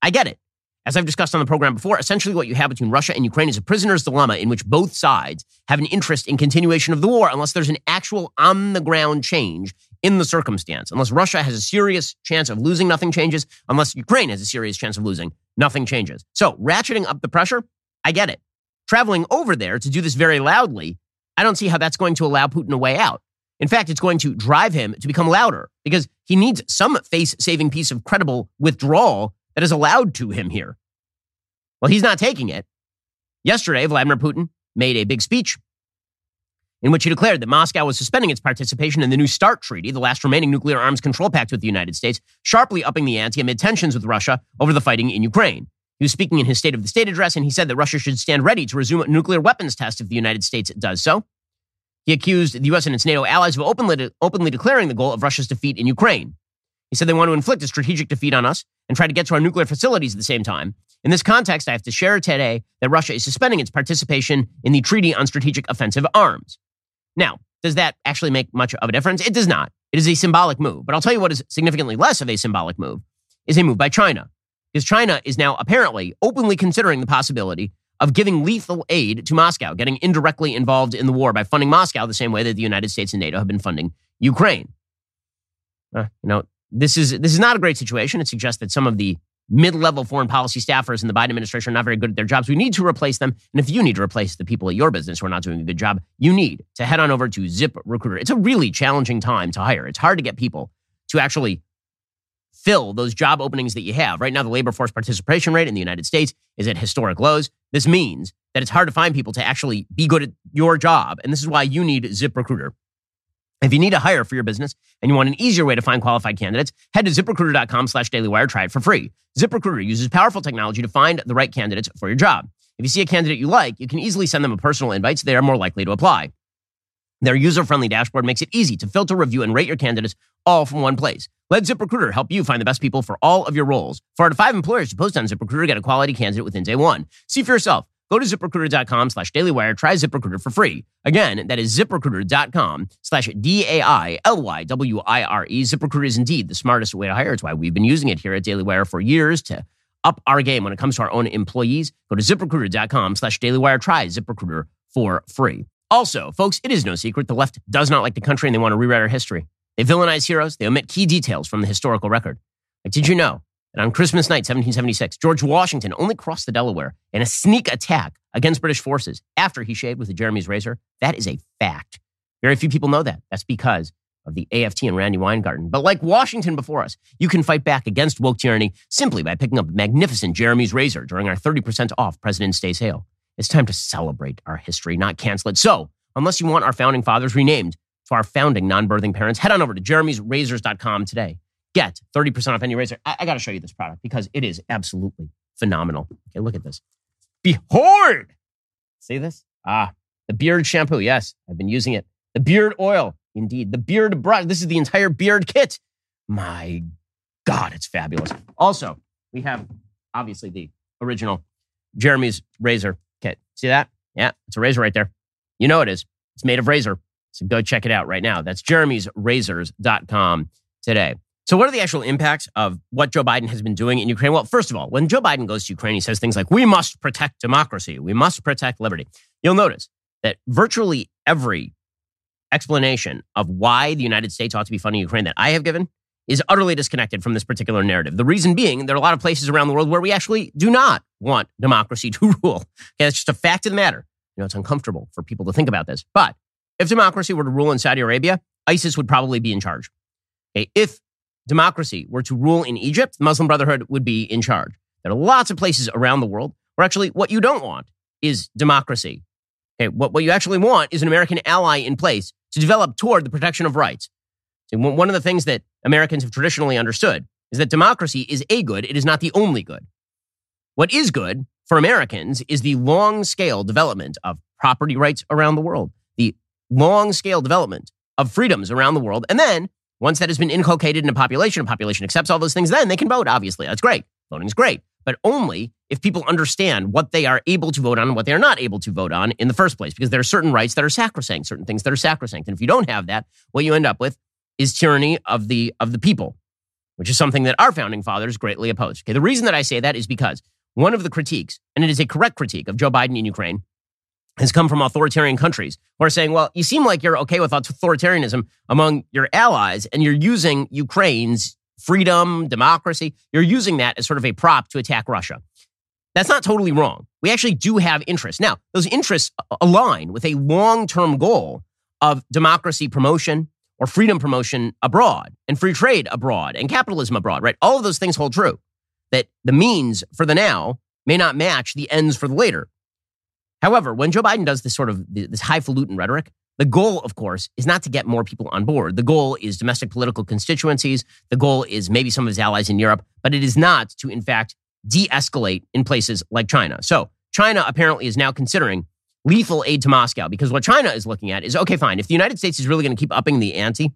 I get it. As I've discussed on the program before, essentially what you have between Russia and Ukraine is a prisoner's dilemma in which both sides have an interest in continuation of the war unless there's an actual on the ground change in the circumstance. Unless Russia has a serious chance of losing, nothing changes. Unless Ukraine has a serious chance of losing, nothing changes. So ratcheting up the pressure, I get it. Traveling over there to do this very loudly, I don't see how that's going to allow Putin a way out. In fact, it's going to drive him to become louder because he needs some face saving piece of credible withdrawal that is allowed to him here. Well, he's not taking it. Yesterday, Vladimir Putin made a big speech in which he declared that Moscow was suspending its participation in the New START treaty, the last remaining nuclear arms control pact with the United States, sharply upping the ante amid tensions with Russia over the fighting in Ukraine. He was speaking in his State of the State address, and he said that Russia should stand ready to resume nuclear weapons test if the United States does so. He accused the U.S. and its NATO allies of openly, openly declaring the goal of Russia's defeat in Ukraine. He said they want to inflict a strategic defeat on us and try to get to our nuclear facilities at the same time. In this context, I have to share today that Russia is suspending its participation in the Treaty on Strategic Offensive Arms. Now, does that actually make much of a difference? It does not. It is a symbolic move. But I'll tell you what is significantly less of a symbolic move is a move by China. Because China is now apparently openly considering the possibility of giving lethal aid to Moscow, getting indirectly involved in the war by funding Moscow the same way that the United States and NATO have been funding Ukraine. Uh, you know, this is this is not a great situation. It suggests that some of the mid-level foreign policy staffers in the Biden administration are not very good at their jobs. We need to replace them. And if you need to replace the people at your business who are not doing a good job, you need to head on over to Zip Recruiter. It's a really challenging time to hire. It's hard to get people to actually fill those job openings that you have. Right now, the labor force participation rate in the United States is at historic lows. This means that it's hard to find people to actually be good at your job. And this is why you need Zip Recruiter. If you need to hire for your business and you want an easier way to find qualified candidates, head to ziprecruiter.com slash dailywire. Try it for free. ZipRecruiter uses powerful technology to find the right candidates for your job. If you see a candidate you like, you can easily send them a personal invite so they are more likely to apply. Their user friendly dashboard makes it easy to filter, review, and rate your candidates all from one place. Let ZipRecruiter help you find the best people for all of your roles. For out of five employers to post on ZipRecruiter, get a quality candidate within day one. See for yourself. Go to ziprecruiter.com slash dailywire. Try ZipRecruiter for free. Again, that is ziprecruiter.com slash D-A-I-L-Y-W-I-R-E. ZipRecruiter is indeed the smartest way to hire. It's why we've been using it here at Daily Wire for years to up our game when it comes to our own employees. Go to ziprecruiter.com slash dailywire. Try ZipRecruiter for free. Also, folks, it is no secret the left does not like the country and they want to rewrite our history. They villainize heroes. They omit key details from the historical record. Like, did you know that on Christmas night, 1776, George Washington only crossed the Delaware in a sneak attack against British forces after he shaved with a Jeremy's razor. That is a fact. Very few people know that. That's because of the AFT and Randi Weingarten. But like Washington before us, you can fight back against woke tyranny simply by picking up a magnificent Jeremy's razor during our 30% off President's Day sale. It's time to celebrate our history, not cancel it. So, unless you want our founding fathers renamed to our founding non birthing parents. Head on over to jeremy'srazors.com today. Get 30% off any razor. I, I got to show you this product because it is absolutely phenomenal. Okay, look at this. Behold! See this? Ah, the beard shampoo. Yes, I've been using it. The beard oil. Indeed. The beard brush. This is the entire beard kit. My God, it's fabulous. Also, we have obviously the original Jeremy's razor. See that? Yeah, it's a razor right there. You know it is. It's made of razor. So go check it out right now. That's Jeremy's jeremy'srazors.com today. So, what are the actual impacts of what Joe Biden has been doing in Ukraine? Well, first of all, when Joe Biden goes to Ukraine, he says things like, we must protect democracy, we must protect liberty. You'll notice that virtually every explanation of why the United States ought to be funding Ukraine that I have given is utterly disconnected from this particular narrative. The reason being, there are a lot of places around the world where we actually do not want democracy to rule. Okay, that's just a fact of the matter. You know, it's uncomfortable for people to think about this. But if democracy were to rule in Saudi Arabia, ISIS would probably be in charge. Okay, if democracy were to rule in Egypt, the Muslim Brotherhood would be in charge. There are lots of places around the world where actually what you don't want is democracy. Okay, what, what you actually want is an American ally in place to develop toward the protection of rights. one of the things that Americans have traditionally understood is that democracy is a good, it is not the only good. What is good for Americans is the long scale development of property rights around the world, the long scale development of freedoms around the world. And then once that has been inculcated in a population, a population accepts all those things, then they can vote, obviously. That's great. Voting is great. But only if people understand what they are able to vote on and what they are not able to vote on in the first place, because there are certain rights that are sacrosanct, certain things that are sacrosanct. And if you don't have that, what you end up with is tyranny of the of the people, which is something that our founding fathers greatly opposed. Okay, the reason that I say that is because one of the critiques, and it is a correct critique of Joe Biden in Ukraine, has come from authoritarian countries who are saying, well, you seem like you're okay with authoritarianism among your allies, and you're using Ukraine's freedom, democracy, you're using that as sort of a prop to attack Russia. That's not totally wrong. We actually do have interests. Now, those interests align with a long term goal of democracy promotion or freedom promotion abroad and free trade abroad and capitalism abroad, right? All of those things hold true. That the means for the now may not match the ends for the later. However, when Joe Biden does this sort of this highfalutin rhetoric, the goal, of course, is not to get more people on board. The goal is domestic political constituencies. The goal is maybe some of his allies in Europe, but it is not to, in fact, de escalate in places like China. So China apparently is now considering lethal aid to Moscow because what China is looking at is okay, fine. If the United States is really going to keep upping the ante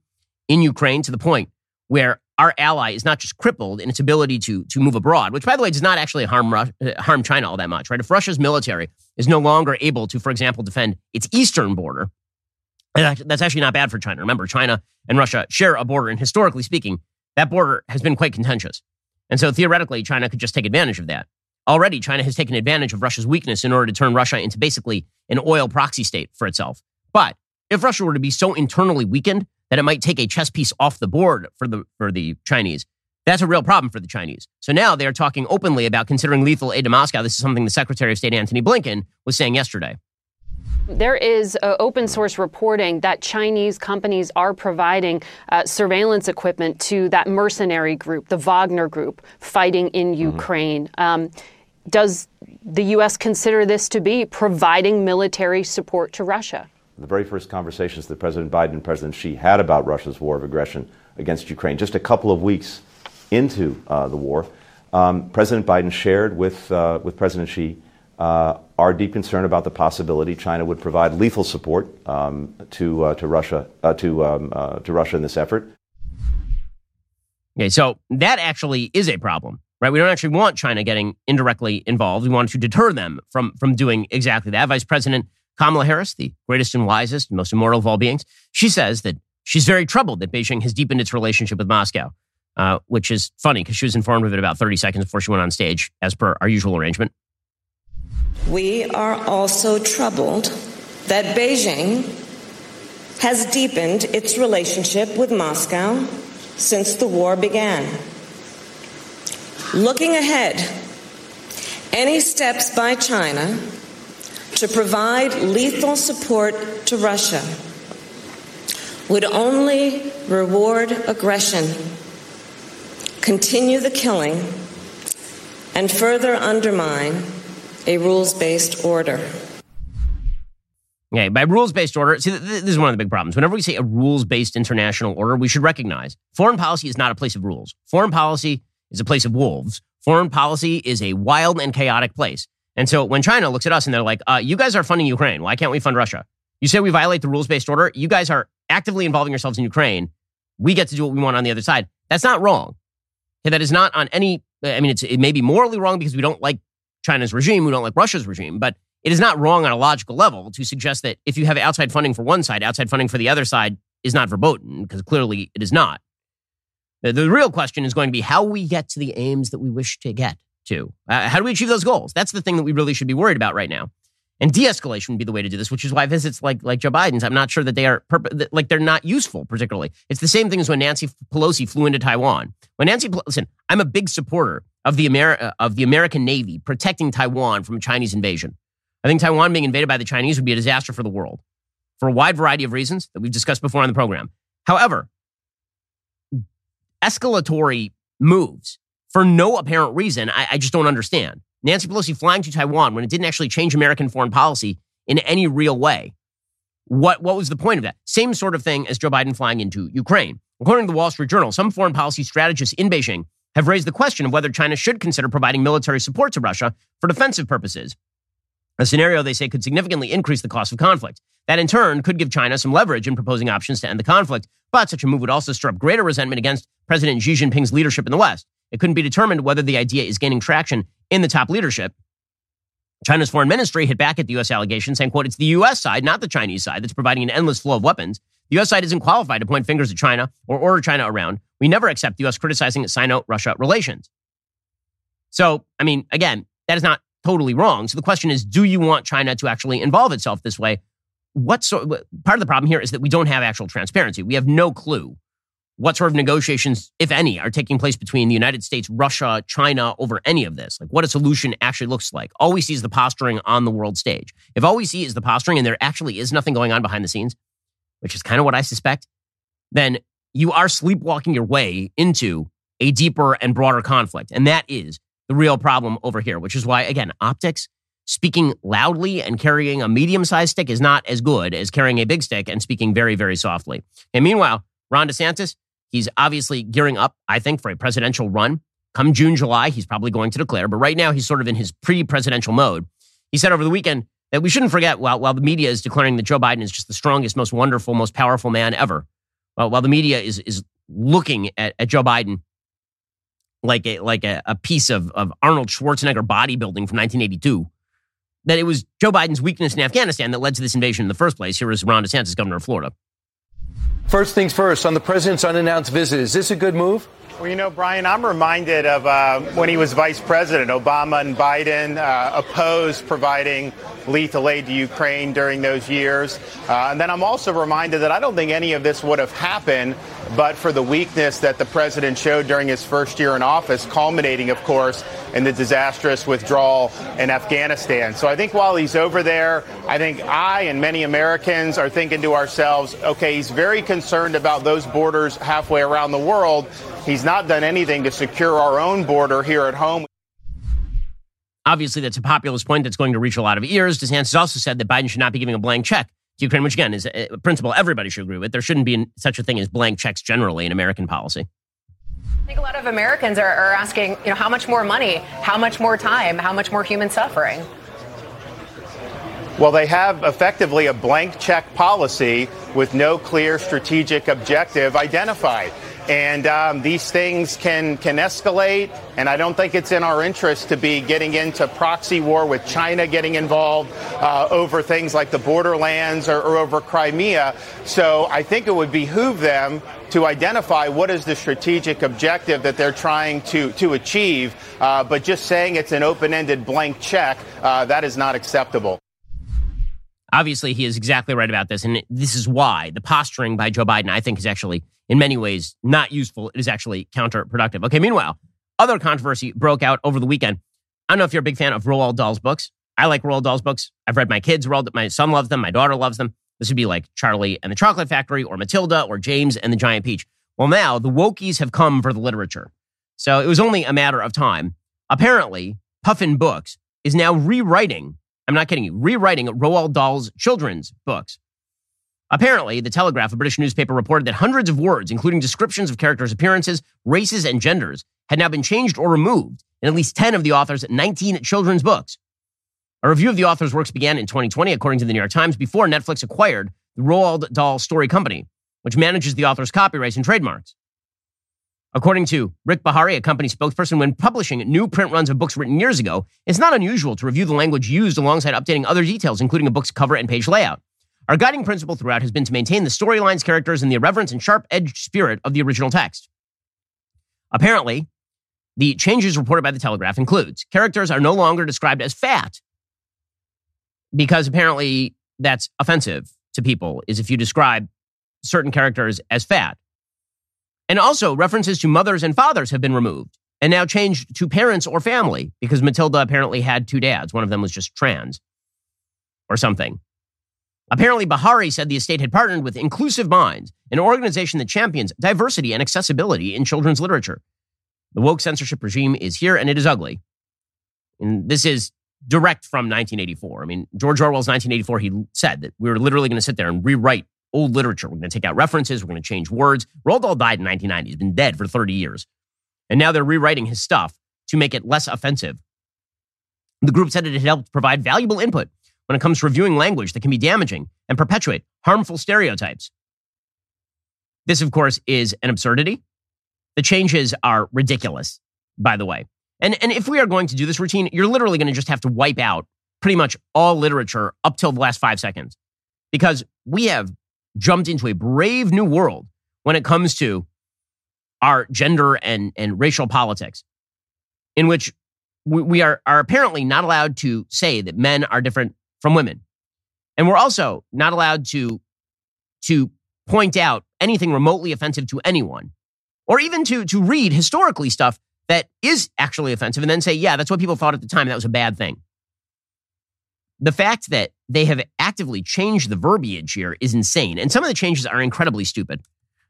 in Ukraine to the point where our ally is not just crippled in its ability to, to move abroad, which, by the way, does not actually harm, uh, harm China all that much, right? If Russia's military is no longer able to, for example, defend its eastern border, that's actually not bad for China. Remember, China and Russia share a border, and historically speaking, that border has been quite contentious. And so theoretically, China could just take advantage of that. Already, China has taken advantage of Russia's weakness in order to turn Russia into basically an oil proxy state for itself. But if Russia were to be so internally weakened that it might take a chess piece off the board for the, for the Chinese, that's a real problem for the Chinese. So now they are talking openly about considering lethal aid to Moscow. This is something the Secretary of State Antony Blinken was saying yesterday. There is uh, open source reporting that Chinese companies are providing uh, surveillance equipment to that mercenary group, the Wagner group, fighting in mm-hmm. Ukraine. Um, does the U.S. consider this to be providing military support to Russia? The very first conversations that President Biden and President Xi had about Russia's war of aggression against Ukraine, just a couple of weeks into uh, the war, um, President Biden shared with, uh, with President Xi uh, our deep concern about the possibility China would provide lethal support um, to, uh, to, Russia, uh, to, um, uh, to Russia in this effort. Okay, so that actually is a problem right? We don't actually want China getting indirectly involved. We want to deter them from, from doing exactly that. Vice President Kamala Harris, the greatest and wisest, most immortal of all beings, she says that she's very troubled that Beijing has deepened its relationship with Moscow, uh, which is funny because she was informed of it about 30 seconds before she went on stage, as per our usual arrangement. We are also troubled that Beijing has deepened its relationship with Moscow since the war began. Looking ahead, any steps by China to provide lethal support to Russia would only reward aggression, continue the killing, and further undermine a rules based order. Okay, by rules based order, see, this is one of the big problems. Whenever we say a rules based international order, we should recognize foreign policy is not a place of rules. Foreign policy is a place of wolves. Foreign policy is a wild and chaotic place. And so when China looks at us and they're like, uh, you guys are funding Ukraine. Why can't we fund Russia? You say we violate the rules based order. You guys are actively involving yourselves in Ukraine. We get to do what we want on the other side. That's not wrong. Okay, that is not on any, I mean, it's, it may be morally wrong because we don't like China's regime. We don't like Russia's regime, but it is not wrong on a logical level to suggest that if you have outside funding for one side, outside funding for the other side is not verboten, because clearly it is not. The, real question is going to be how we get to the aims that we wish to get to. Uh, how do we achieve those goals? That's the thing that we really should be worried about right now. And de-escalation would be the way to do this, which is why visits like like Joe Biden's, I'm not sure that they are perp- like they're not useful particularly. It's the same thing as when Nancy Pelosi flew into Taiwan. When Nancy, listen, I'm a big supporter of the Ameri- of the American Navy protecting Taiwan from Chinese invasion. I think Taiwan being invaded by the Chinese would be a disaster for the world for a wide variety of reasons that we've discussed before on the program. However, escalatory moves for no apparent reason, I, I just don't understand. Nancy Pelosi flying to Taiwan when it didn't actually change American foreign policy in any real way. What, what was the point of that? Same sort of thing as Joe Biden flying into Ukraine. According to the Wall Street Journal, some foreign policy strategists in Beijing have raised the question of whether China should consider providing military support to Russia for defensive purposes. A scenario they say could significantly increase the cost of conflict. That in turn could give China some leverage in proposing options to end the conflict, but such a move would also stir up greater resentment against President Xi Jinping's leadership in the West. It couldn't be determined whether the idea is gaining traction in the top leadership. China's foreign ministry hit back at the U.S. allegation, saying, quote, it's the U.S. side, not the Chinese side, that's providing an endless flow of weapons. The U.S. side isn't qualified to point fingers at China or order China around. We never accept the U.S. criticizing Sino-Russia relations. So, I mean, again, that is not totally wrong. So the question is, do you want China to actually involve itself this way? What sort, part of the problem here is that we don't have actual transparency. We have no clue what sort of negotiations, if any, are taking place between the United States, Russia, China over any of this. Like what a solution actually looks like. All we see is the posturing on the world stage. If all we see is the posturing and there actually is nothing going on behind the scenes, which is kind of what I suspect, then you are sleepwalking your way into a deeper and broader conflict. And that is the real problem over here, which is why, again, optics, speaking loudly and carrying a medium sized stick is not as good as carrying a big stick and speaking very, very softly. And meanwhile, Ron DeSantis, He's obviously gearing up, I think, for a presidential run. Come June, July, he's probably going to declare. But right now, he's sort of in his pre presidential mode. He said over the weekend that we shouldn't forget while, while the media is declaring that Joe Biden is just the strongest, most wonderful, most powerful man ever, while, while the media is, is looking at, at Joe Biden like a, like a, a piece of, of Arnold Schwarzenegger bodybuilding from 1982, that it was Joe Biden's weakness in Afghanistan that led to this invasion in the first place. Here was Ron DeSantis, governor of Florida. First things first, on the president's unannounced visit, is this a good move? Well, you know, Brian, I'm reminded of uh, when he was vice president. Obama and Biden uh, opposed providing lethal aid to Ukraine during those years. Uh, and then I'm also reminded that I don't think any of this would have happened but for the weakness that the president showed during his first year in office, culminating, of course, in the disastrous withdrawal in Afghanistan. So I think while he's over there, I think I and many Americans are thinking to ourselves, okay, he's very concerned about those borders halfway around the world. He's not done anything to secure our own border here at home. Obviously, that's a populist point that's going to reach a lot of ears. DeSantis also said that Biden should not be giving a blank check Ukraine, which again is a principle everybody should agree with. There shouldn't be such a thing as blank checks generally in American policy. I think a lot of Americans are, are asking, you know, how much more money, how much more time, how much more human suffering? Well, they have effectively a blank check policy with no clear strategic objective identified. And um, these things can, can escalate, and I don't think it's in our interest to be getting into proxy war with China getting involved uh, over things like the borderlands or, or over Crimea. So I think it would behoove them to identify what is the strategic objective that they're trying to, to achieve. Uh, but just saying it's an open ended blank check, uh, that is not acceptable. Obviously, he is exactly right about this. And this is why the posturing by Joe Biden, I think, is actually in many ways not useful. It is actually counterproductive. Okay, meanwhile, other controversy broke out over the weekend. I don't know if you're a big fan of Roald Dahl's books. I like Roald Dahl's books. I've read my kids Roald. My son loves them. My daughter loves them. This would be like Charlie and the Chocolate Factory or Matilda or James and the Giant Peach. Well, now the Wokies have come for the literature. So it was only a matter of time. Apparently, Puffin Books is now rewriting I'm not kidding you, rewriting Roald Dahl's children's books. Apparently, The Telegraph, a British newspaper, reported that hundreds of words, including descriptions of characters' appearances, races, and genders, had now been changed or removed in at least 10 of the author's 19 children's books. A review of the author's works began in 2020, according to the New York Times, before Netflix acquired the Roald Dahl Story Company, which manages the author's copyrights and trademarks. According to Rick Bahari, a company spokesperson, when publishing new print runs of books written years ago, it's not unusual to review the language used alongside updating other details, including a book's cover and page layout. Our guiding principle throughout has been to maintain the storylines, characters, and the irreverent and sharp edged spirit of the original text. Apparently, the changes reported by the Telegraph includes characters are no longer described as fat because apparently that's offensive to people is if you describe certain characters as fat. And also, references to mothers and fathers have been removed and now changed to parents or family because Matilda apparently had two dads. One of them was just trans or something. Apparently, Bahari said the estate had partnered with Inclusive Minds, an organization that champions diversity and accessibility in children's literature. The woke censorship regime is here and it is ugly. And this is direct from 1984. I mean, George Orwell's 1984, he said that we were literally going to sit there and rewrite old literature. We're going to take out references. We're going to change words. Roald Dahl died in 1990. He's been dead for 30 years. And now they're rewriting his stuff to make it less offensive. The group said it had helped provide valuable input when it comes to reviewing language that can be damaging and perpetuate harmful stereotypes. This, of course, is an absurdity. The changes are ridiculous, by the way. And, and if we are going to do this routine, you're literally going to just have to wipe out pretty much all literature up till the last five seconds because we have jumped into a brave new world when it comes to our gender and, and racial politics, in which we, we are, are apparently not allowed to say that men are different from women. And we're also not allowed to, to point out anything remotely offensive to anyone, or even to, to read historically stuff that is actually offensive and then say, yeah, that's what people thought at the time. That was a bad thing. The fact that they have actively changed the verbiage here is insane. And some of the changes are incredibly stupid.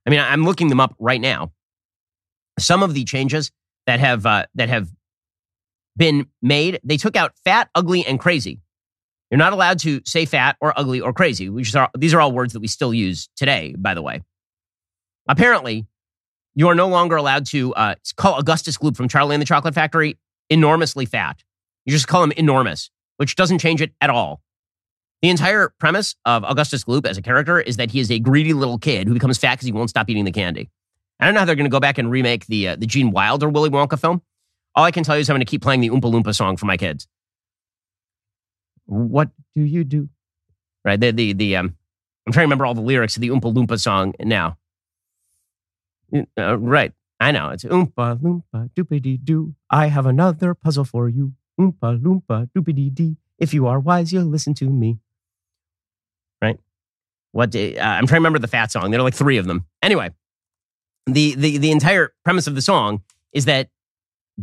I mean, I'm looking them up right now. Some of the changes that have uh, that have been made, they took out fat, ugly, and crazy. You're not allowed to say fat or ugly or crazy, which are these are all words that we still use today, by the way. Apparently, you are no longer allowed to uh, call Augustus Gloop from Charlie and the Chocolate Factory enormously fat. You just call him enormous, which doesn't change it at all. The entire premise of Augustus Gloop as a character is that he is a greedy little kid who becomes fat because he won't stop eating the candy. I don't know how they're going to go back and remake the uh, the Gene Wilder Willy Wonka film. All I can tell you is I'm going to keep playing the Oompa Loompa song for my kids. What do you do? Right. The the the um. I'm trying to remember all the lyrics of the Oompa Loompa song now. Uh, right. I know. It's Oompa Loompa Doopity Doo. I have another puzzle for you. Oompa Loompa Doopity Dee. If you are wise, you'll listen to me. Right? What? Uh, I'm trying to remember the fat song. There are like three of them. Anyway, the the the entire premise of the song is that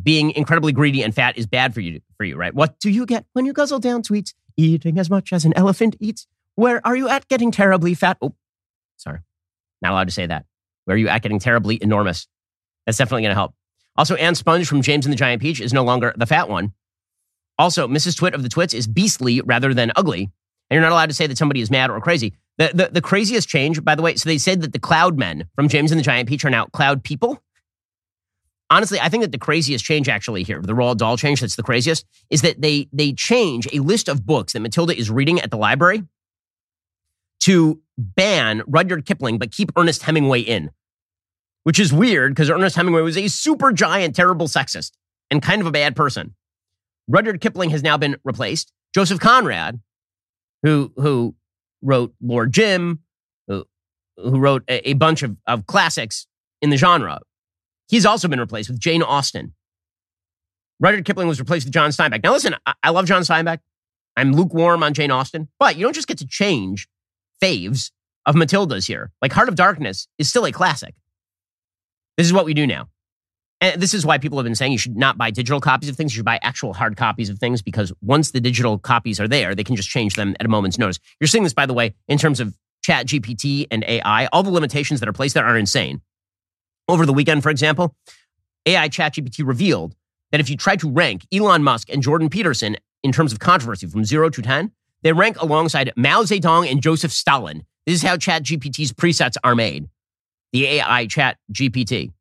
being incredibly greedy and fat is bad for you for you, right? What do you get when you guzzle down sweets? Eating as much as an elephant eats. Where are you at getting terribly fat? Oh, sorry. Not allowed to say that. Where are you at getting terribly enormous? That's definitely going to help. Also, Aunt Sponge from James and the Giant Peach is no longer the fat one. Also, Mrs. Twit of the Twits is beastly rather than ugly. And you're not allowed to say that somebody is mad or crazy. The, the, the craziest change, by the way, so they said that the cloud men from James and the Giant Peach are now cloud people. Honestly, I think that the craziest change actually here, the Roald Dahl change that's the craziest, is that they they change a list of books that Matilda is reading at the library to ban Rudyard Kipling but keep Ernest Hemingway in, which is weird because Ernest Hemingway was a super giant, terrible sexist and kind of a bad person. Rudyard Kipling has now been replaced. Joseph Conrad, who who wrote Lord Jim, who, who wrote a, a bunch of, of classics in the genre, he's also been replaced with Jane Austen. Rudyard Kipling was replaced with John Steinbeck. Now, listen, I, I love John Steinbeck. I'm lukewarm on Jane Austen, but you don't just get to change faves of Matilda's here. Like Heart of Darkness is still a classic. This is what we do now. And this is why people have been saying you should not buy digital copies of things. You should buy actual hard copies of things because once the digital copies are there, they can just change them at a moment's notice. You're seeing this, by the way, in terms of Chat GPT and AI. All the limitations that are placed there are insane. Over the weekend, for example, AI Chat GPT revealed that if you try to rank Elon Musk and Jordan Peterson in terms of controversy from zero to 10, they rank alongside Mao Zedong and Joseph Stalin. This is how Chat GPT's presets are made. The AI Chat GPT.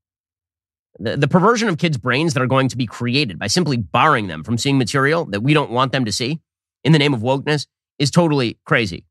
The, the perversion of kids' brains that are going to be created by simply barring them from seeing material that we don't want them to see in the name of wokeness is totally crazy.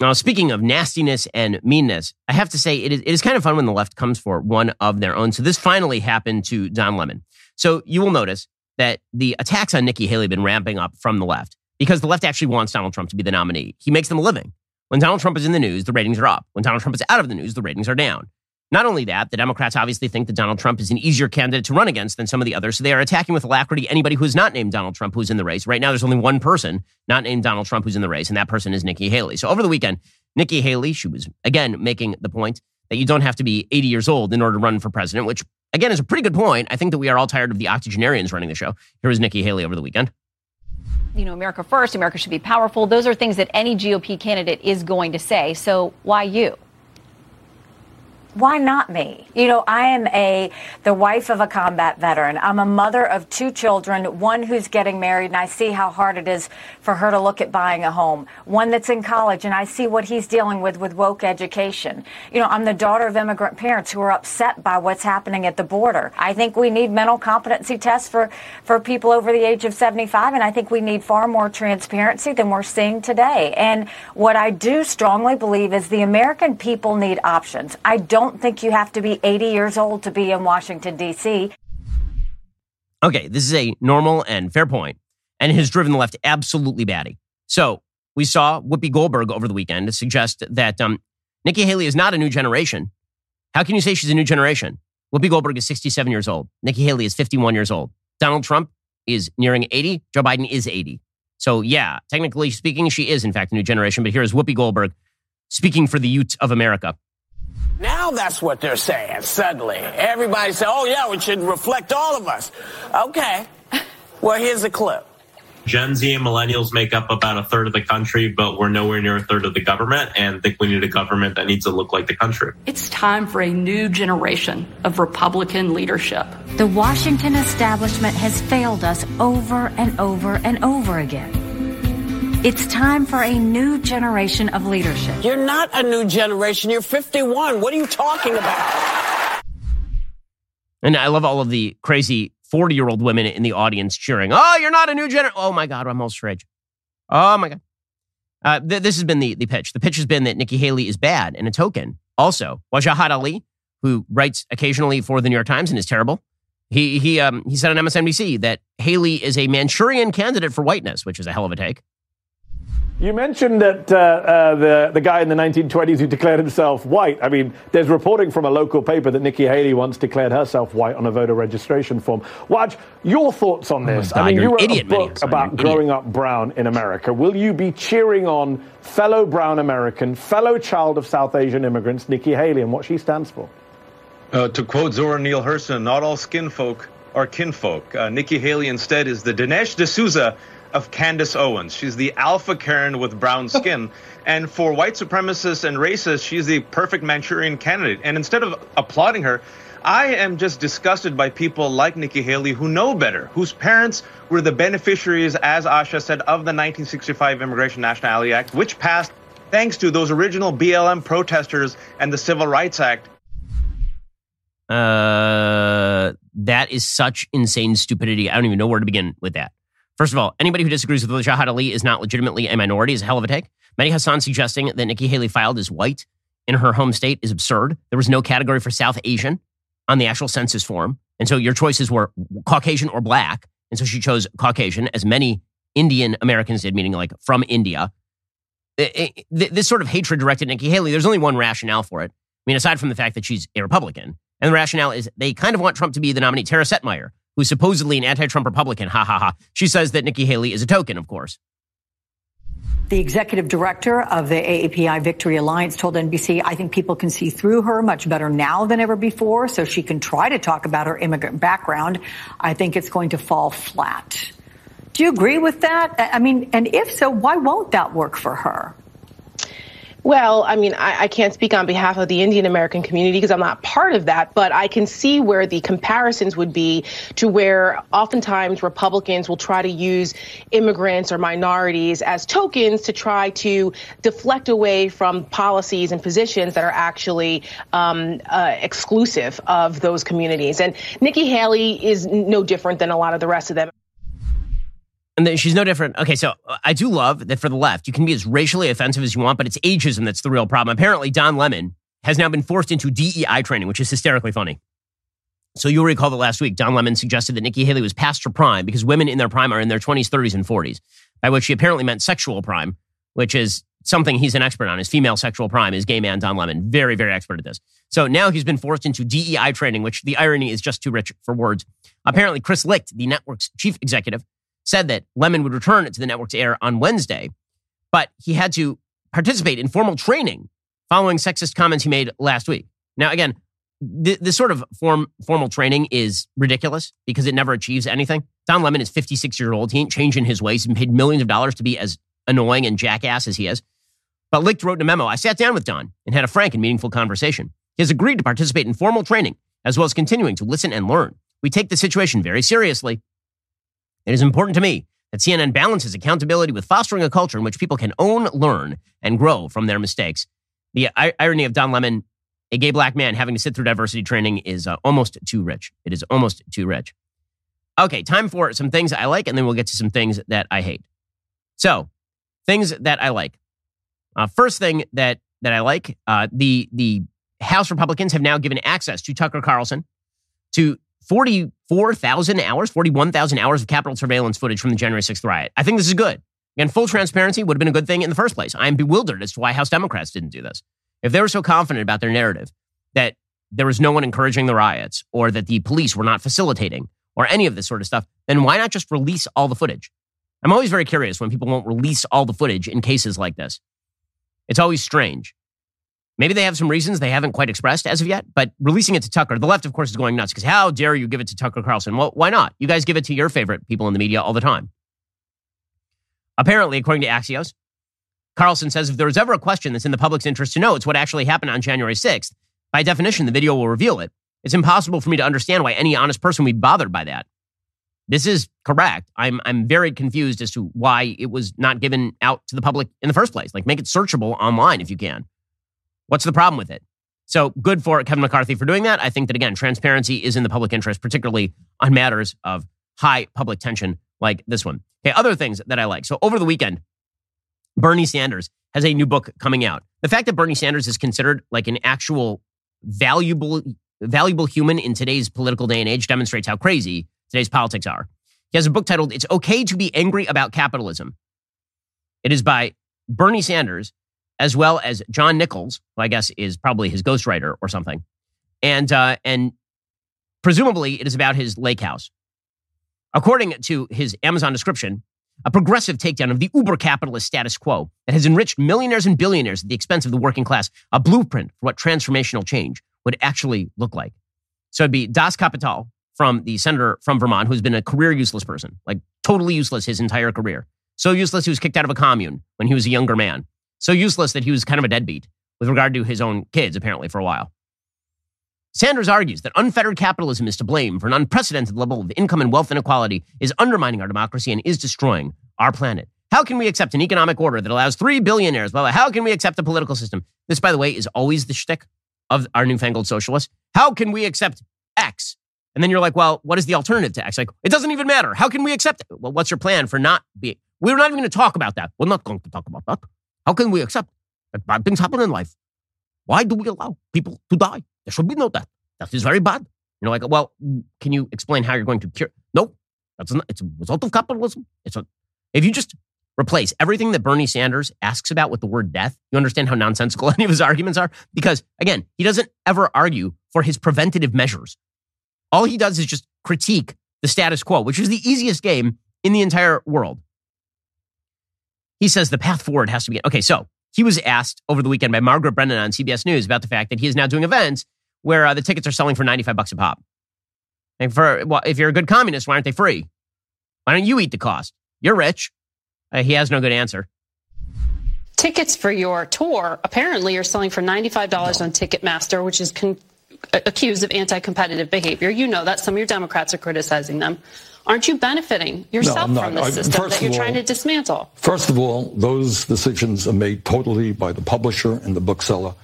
Now, speaking of nastiness and meanness, I have to say it is, it is kind of fun when the left comes for one of their own. So this finally happened to Don Lemon. So you will notice that the attacks on Nikki Haley have been ramping up from the left because the left actually wants Donald Trump to be the nominee. He makes them a living. When Donald Trump is in the news, the ratings are up. When Donald Trump is out of the news, the ratings are down. Not only that, the Democrats obviously think that Donald Trump is an easier candidate to run against than some of the others. So they are attacking with alacrity anybody who is not named Donald Trump who's in the race. Right now, there's only one person not named Donald Trump who's in the race, and that person is Nikki Haley. So over the weekend, Nikki Haley, she was again making the point that you don't have to be 80 years old in order to run for president, which again is a pretty good point. I think that we are all tired of the octogenarians running the show. Here was Nikki Haley over the weekend. You know, America first, America should be powerful. Those are things that any GOP candidate is going to say. So why you? Why not me? You know, I am a the wife of a combat veteran. I'm a mother of two children, one who's getting married and I see how hard it is for her to look at buying a home. One that's in college and I see what he's dealing with with woke education. You know, I'm the daughter of immigrant parents who are upset by what's happening at the border. I think we need mental competency tests for for people over the age of 75 and I think we need far more transparency than we're seeing today. And what I do strongly believe is the American people need options. I don't don't think you have to be 80 years old to be in Washington, D.C. Okay, this is a normal and fair point, and it has driven the left absolutely batty. So we saw Whoopi Goldberg over the weekend suggest that um, Nikki Haley is not a new generation. How can you say she's a new generation? Whoopi Goldberg is 67 years old. Nikki Haley is 51 years old. Donald Trump is nearing 80. Joe Biden is 80. So, yeah, technically speaking, she is, in fact, a new generation. But here's Whoopi Goldberg speaking for the youth of America. Now that's what they're saying, suddenly. Everybody say, oh, yeah, it should reflect all of us. Okay. Well, here's a clip. Gen Z and millennials make up about a third of the country, but we're nowhere near a third of the government, and think we need a government that needs to look like the country. It's time for a new generation of Republican leadership. The Washington establishment has failed us over and over and over again. It's time for a new generation of leadership. You're not a new generation. You're 51. What are you talking about? And I love all of the crazy 40 year old women in the audience cheering, Oh, you're not a new generation. Oh my God, I'm almost rage. Oh my God. Uh, th- this has been the, the pitch. The pitch has been that Nikki Haley is bad and a token. Also, Wajahat Ali, who writes occasionally for the New York Times and is terrible, he, he, um, he said on MSNBC that Haley is a Manchurian candidate for whiteness, which is a hell of a take. You mentioned that uh, uh, the the guy in the 1920s who declared himself white. I mean, there's reporting from a local paper that Nikki Haley once declared herself white on a voter registration form. Waj, your thoughts on this? Oh God, I mean, you wrote idiot, a book about growing up brown in America. Will you be cheering on fellow brown American, fellow child of South Asian immigrants, Nikki Haley, and what she stands for? Uh, to quote Zora Neale Hurston, not all skin folk are kinfolk. Uh, Nikki Haley instead is the Dinesh D'Souza of Candace Owens. She's the alpha Karen with brown skin. and for white supremacists and racists, she's the perfect Manchurian candidate. And instead of applauding her, I am just disgusted by people like Nikki Haley who know better, whose parents were the beneficiaries, as Asha said, of the 1965 Immigration Nationality Act, which passed thanks to those original BLM protesters and the Civil Rights Act. Uh, that is such insane stupidity. I don't even know where to begin with that. First of all, anybody who disagrees with Wajahat Ali is not legitimately a minority is a hell of a take. Mehdi Hasan suggesting that Nikki Haley filed as white in her home state is absurd. There was no category for South Asian on the actual census form. And so your choices were Caucasian or black. And so she chose Caucasian, as many Indian Americans did, meaning like from India. This sort of hatred directed Nikki Haley, there's only one rationale for it. I mean, aside from the fact that she's a Republican. And the rationale is they kind of want Trump to be the nominee. Tara Setmayer, who's supposedly an anti Trump Republican. Ha ha ha. She says that Nikki Haley is a token, of course. The executive director of the AAPI Victory Alliance told NBC, I think people can see through her much better now than ever before, so she can try to talk about her immigrant background. I think it's going to fall flat. Do you agree with that? I mean, and if so, why won't that work for her? Well, I mean, I, I, can't speak on behalf of the Indian American community because I'm not part of that, but I can see where the comparisons would be to where oftentimes Republicans will try to use immigrants or minorities as tokens to try to deflect away from policies and positions that are actually um, uh, exclusive of those communities. And Nikki Haley is no different than a lot of the rest of them. And then she's no different. Okay, so uh, I do love that for the left, you can be as racially offensive as you want, but it's ageism that's the real problem. Apparently, Don Lemon has now been forced into DEI training, which is hysterically funny. So you'll recall that last week, Don Lemon suggested that Nikki Haley was past her prime because women in their prime are in their 20s, 30s, and 40s, by which he apparently meant sexual prime, which is something he's an expert on. His female sexual prime is gay man Don Lemon. Very, very expert at this. So now he's been forced into DEI training, which the irony is just too rich for words. Apparently, Chris Licht, the network's chief executive, said that Lemon would return it to the network's air on Wednesday, but he had to participate in formal training following sexist comments he made last week. Now, again, th- this sort of form, formal training is ridiculous because it never achieves anything. Don Lemon is 56 years old. He ain't changing his ways. He's paid millions of dollars to be as annoying and jackass as he is. But Licht wrote in a memo I sat down with Don and had a frank and meaningful conversation. He has agreed to participate in formal training as well as continuing to listen and learn. We take the situation very seriously it is important to me that CNN balances accountability with fostering a culture in which people can own, learn, and grow from their mistakes. The irony of Don Lemon, a gay black man having to sit through diversity training, is uh, almost too rich. It is almost too rich. Okay, time for some things I like, and then we'll get to some things that I hate. So, things that I like. Uh, first thing that that I like, uh, the the House Republicans have now given access to Tucker Carlson to 44,000 hours, 41,000 hours of Capitol surveillance footage from the January 6th riot. I think this is good. Again, full transparency would have been a good thing in the first place. I'm bewildered as to why House Democrats didn't do this. If they were so confident about their narrative that there was no one encouraging the riots or that the police were not facilitating or any of this sort of stuff, then why not just release all the footage? I'm always very curious when people won't release all the footage in cases like this. It's always strange. Maybe they have some reasons they haven't quite expressed as of yet, but releasing it to Tucker, the left, of course, is going nuts because how dare you give it to Tucker Carlson? Well, why not? You guys give it to your favorite people in the media all the time. Apparently, according to Axios, Carlson says if there was ever a question that's in the public's interest to know, it's what actually happened on January 6th. By definition, the video will reveal it. It's impossible for me to understand why any honest person would be bothered by that. This is correct. I'm, I'm very confused as to why it was not given out to the public in the first place. Like, make it searchable online if you can. What's the problem with it? So good for Kevin McCarthy for doing that. I think that, again, transparency is in the public interest, particularly on matters of high public tension like this one. Okay, other things that I like. So over the weekend, Bernie Sanders has a new book coming out. The fact that Bernie Sanders is considered like an actual valuable, valuable human in today's political day and age demonstrates how crazy today's politics are. He has a book titled It's Okay to Be Angry About Capitalism. It is by Bernie Sanders as well as John Nichols, who I guess is probably his ghostwriter or something. And, uh, and presumably it is about his lake house. According to his Amazon description, a progressive takedown of the uber capitalist status quo that has enriched millionaires and billionaires at the expense of the working class, a blueprint for what transformational change would actually look like. So it'd be Das Kapital from the senator from Vermont, who's been a career useless person, like totally useless his entire career. So useless he was kicked out of a commune when he was a younger man. So useless that he was kind of a deadbeat with regard to his own kids, apparently, for a while. Sanders argues that unfettered capitalism is to blame for an unprecedented level of income and wealth inequality, is undermining our democracy, and is destroying our planet. How can we accept an economic order that allows three billionaires? Well, how can we accept a political system? This, by the way, is always the shtick of our newfangled socialists. How can we accept X? And then you're like, well, what is the alternative to X? Like, it doesn't even matter. How can we accept it? Well, what's your plan for not being? We're not even going to talk about that. We're not going to talk about that. How can we accept that bad things happen in life? Why do we allow people to die? There should be no death. That is very bad. You know, like, well, mm, can you explain how you're going to cure? No, that's not, it's a result of capitalism. It's a, if you just replace everything that Bernie Sanders asks about with the word death, you understand how nonsensical any of his arguments are? Because again, he doesn't ever argue for his preventative measures. All he does is just critique the status quo, which is the easiest game in the entire world. He says the path forward has to be okay. So he was asked over the weekend by Margaret Brennan on CBS News about the fact that he is now doing events where uh, the tickets are selling for 95 bucks a pop. And for well, if you're a good communist, why aren't they free? Why don't you eat the cost? You're rich. Uh, he has no good answer. tickets for your tour apparently are selling for $95 on Ticketmaster, which is con- accused of anti-competitive behavior. You know that some of your Democrats are criticizing them. Aren't you benefiting yourself no, from the system that you're all, trying to dismantle? First of all, those decisions are made totally by the publisher and the bookseller.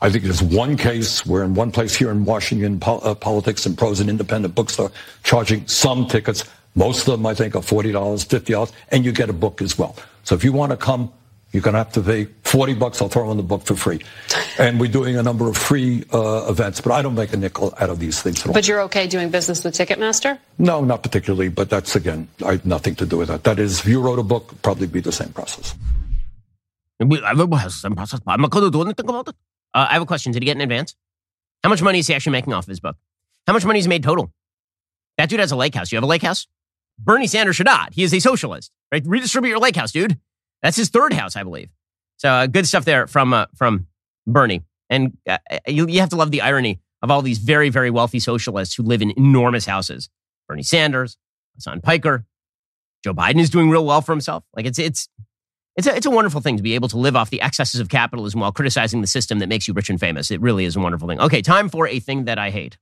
I think there's one case where in one place here in Washington, po- uh, Politics and Prose, an independent bookstore, charging some tickets. Most of them, I think, are $40, $50, and you get a book as well. So if you want to come, you're going to have to pay 40 bucks. I'll throw in the book for free. And we're doing a number of free uh, events, but I don't make a nickel out of these things at all. But you're okay doing business with Ticketmaster? No, not particularly, but that's, again, I have nothing to do with that. That is, if you wrote a book, probably be the same process. I'm not going to do anything about it. Uh, I have a question. Did he get in advance? How much money is he actually making off of his book? How much money has he made total? That dude has a lake house. You have a lake house? Bernie Sanders should not. He is a socialist, right? Redistribute your lake house, dude. That's his third house, I believe. So uh, good stuff there from uh, from Bernie. And uh, you, you have to love the irony of all these very, very wealthy socialists who live in enormous houses. Bernie Sanders, Hasan Piker, Joe Biden is doing real well for himself. Like it's it's it's a, it's a wonderful thing to be able to live off the excesses of capitalism while criticizing the system that makes you rich and famous. It really is a wonderful thing. Okay, time for a thing that I hate.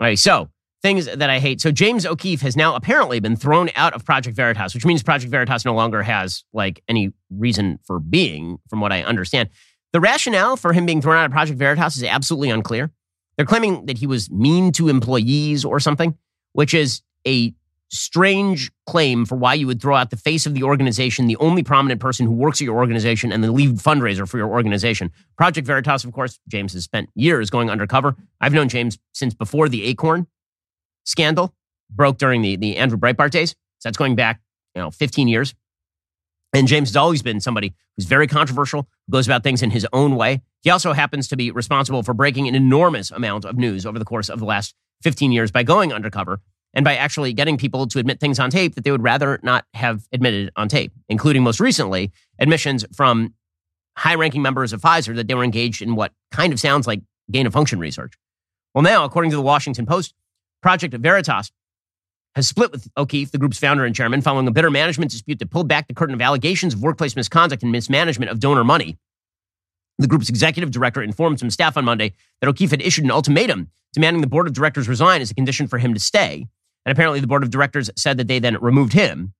All right, so things that I hate. So James O'Keefe has now apparently been thrown out of Project Veritas, which means Project Veritas no longer has like any reason for being, from what I understand. The rationale for him being thrown out of Project Veritas is absolutely unclear. They're claiming that he was mean to employees or something, which is a strange claim for why you would throw out the face of the organization, the only prominent person who works at your organization, and the lead fundraiser for your organization. Project Veritas, of course, James has spent years going undercover. I've known James since before the Acorn scandal broke during the, the Andrew Breitbart days. So that's going back, you know, 15 years. And James has always been somebody who's very controversial, goes about things in his own way. He also happens to be responsible for breaking an enormous amount of news over the course of the last 15 years by going undercover and by actually getting people to admit things on tape that they would rather not have admitted on tape, including most recently admissions from high ranking members of Pfizer that they were engaged in what kind of sounds like gain of function research. Well, now, according to the Washington Post, Project Veritas has split with O'Keefe, the group's founder and chairman, following a bitter management dispute that pulled back the curtain of allegations of workplace misconduct and mismanagement of donor money. The group's executive director informed some staff on Monday that O'Keefe had issued an ultimatum demanding the board of directors resign as a condition for him to stay. And apparently, the board of directors said that they then removed him.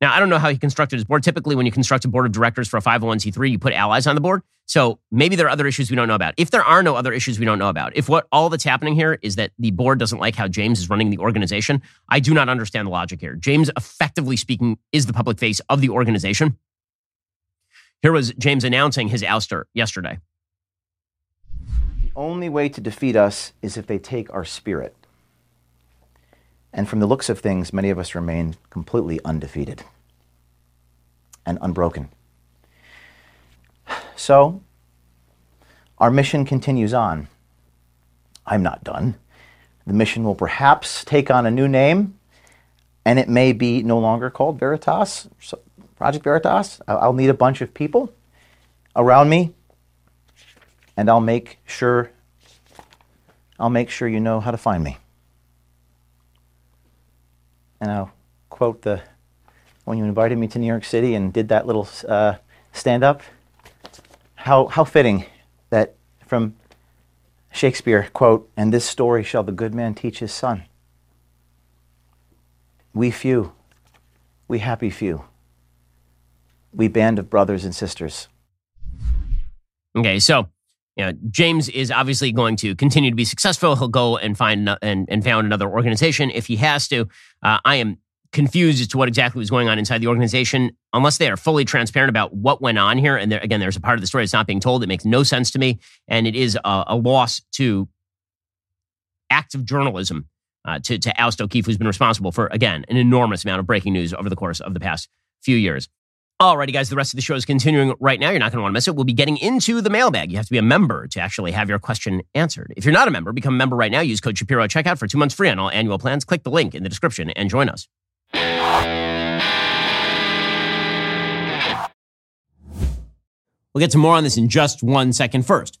Now, I don't know how he constructed his board. Typically, when you construct a board of directors for a 501c3, you put allies on the board. So maybe there are other issues we don't know about. If there are no other issues we don't know about, if what all that's happening here is that the board doesn't like how James is running the organization, I do not understand the logic here. James, effectively speaking, is the public face of the organization. Here was James announcing his ouster yesterday. The only way to defeat us is if they take our spirit. And from the looks of things, many of us remain completely undefeated and unbroken. So, our mission continues on. I'm not done. The mission will perhaps take on a new name, and it may be no longer called Veritas, Project Veritas. I'll need a bunch of people around me, and I'll make sure I'll make sure you know how to find me and I'll quote the when you invited me to New York City and did that little uh, stand up. How, how fitting that from Shakespeare, quote, and this story shall the good man teach his son. We few, we happy few, we band of brothers and sisters. Okay, so you know, James is obviously going to continue to be successful. He'll go and find and, and found another organization if he has to. Uh, I am confused as to what exactly was going on inside the organization, unless they are fully transparent about what went on here. And there, again, there's a part of the story that's not being told. It makes no sense to me, and it is a, a loss to active journalism uh, to, to oust O'Keefe, who's been responsible for again an enormous amount of breaking news over the course of the past few years. Alrighty, guys, the rest of the show is continuing right now. You're not going to want to miss it. We'll be getting into the mailbag. You have to be a member to actually have your question answered. If you're not a member, become a member right now. Use code Shapiro at checkout for two months free on all annual plans. Click the link in the description and join us. We'll get to more on this in just one second. First,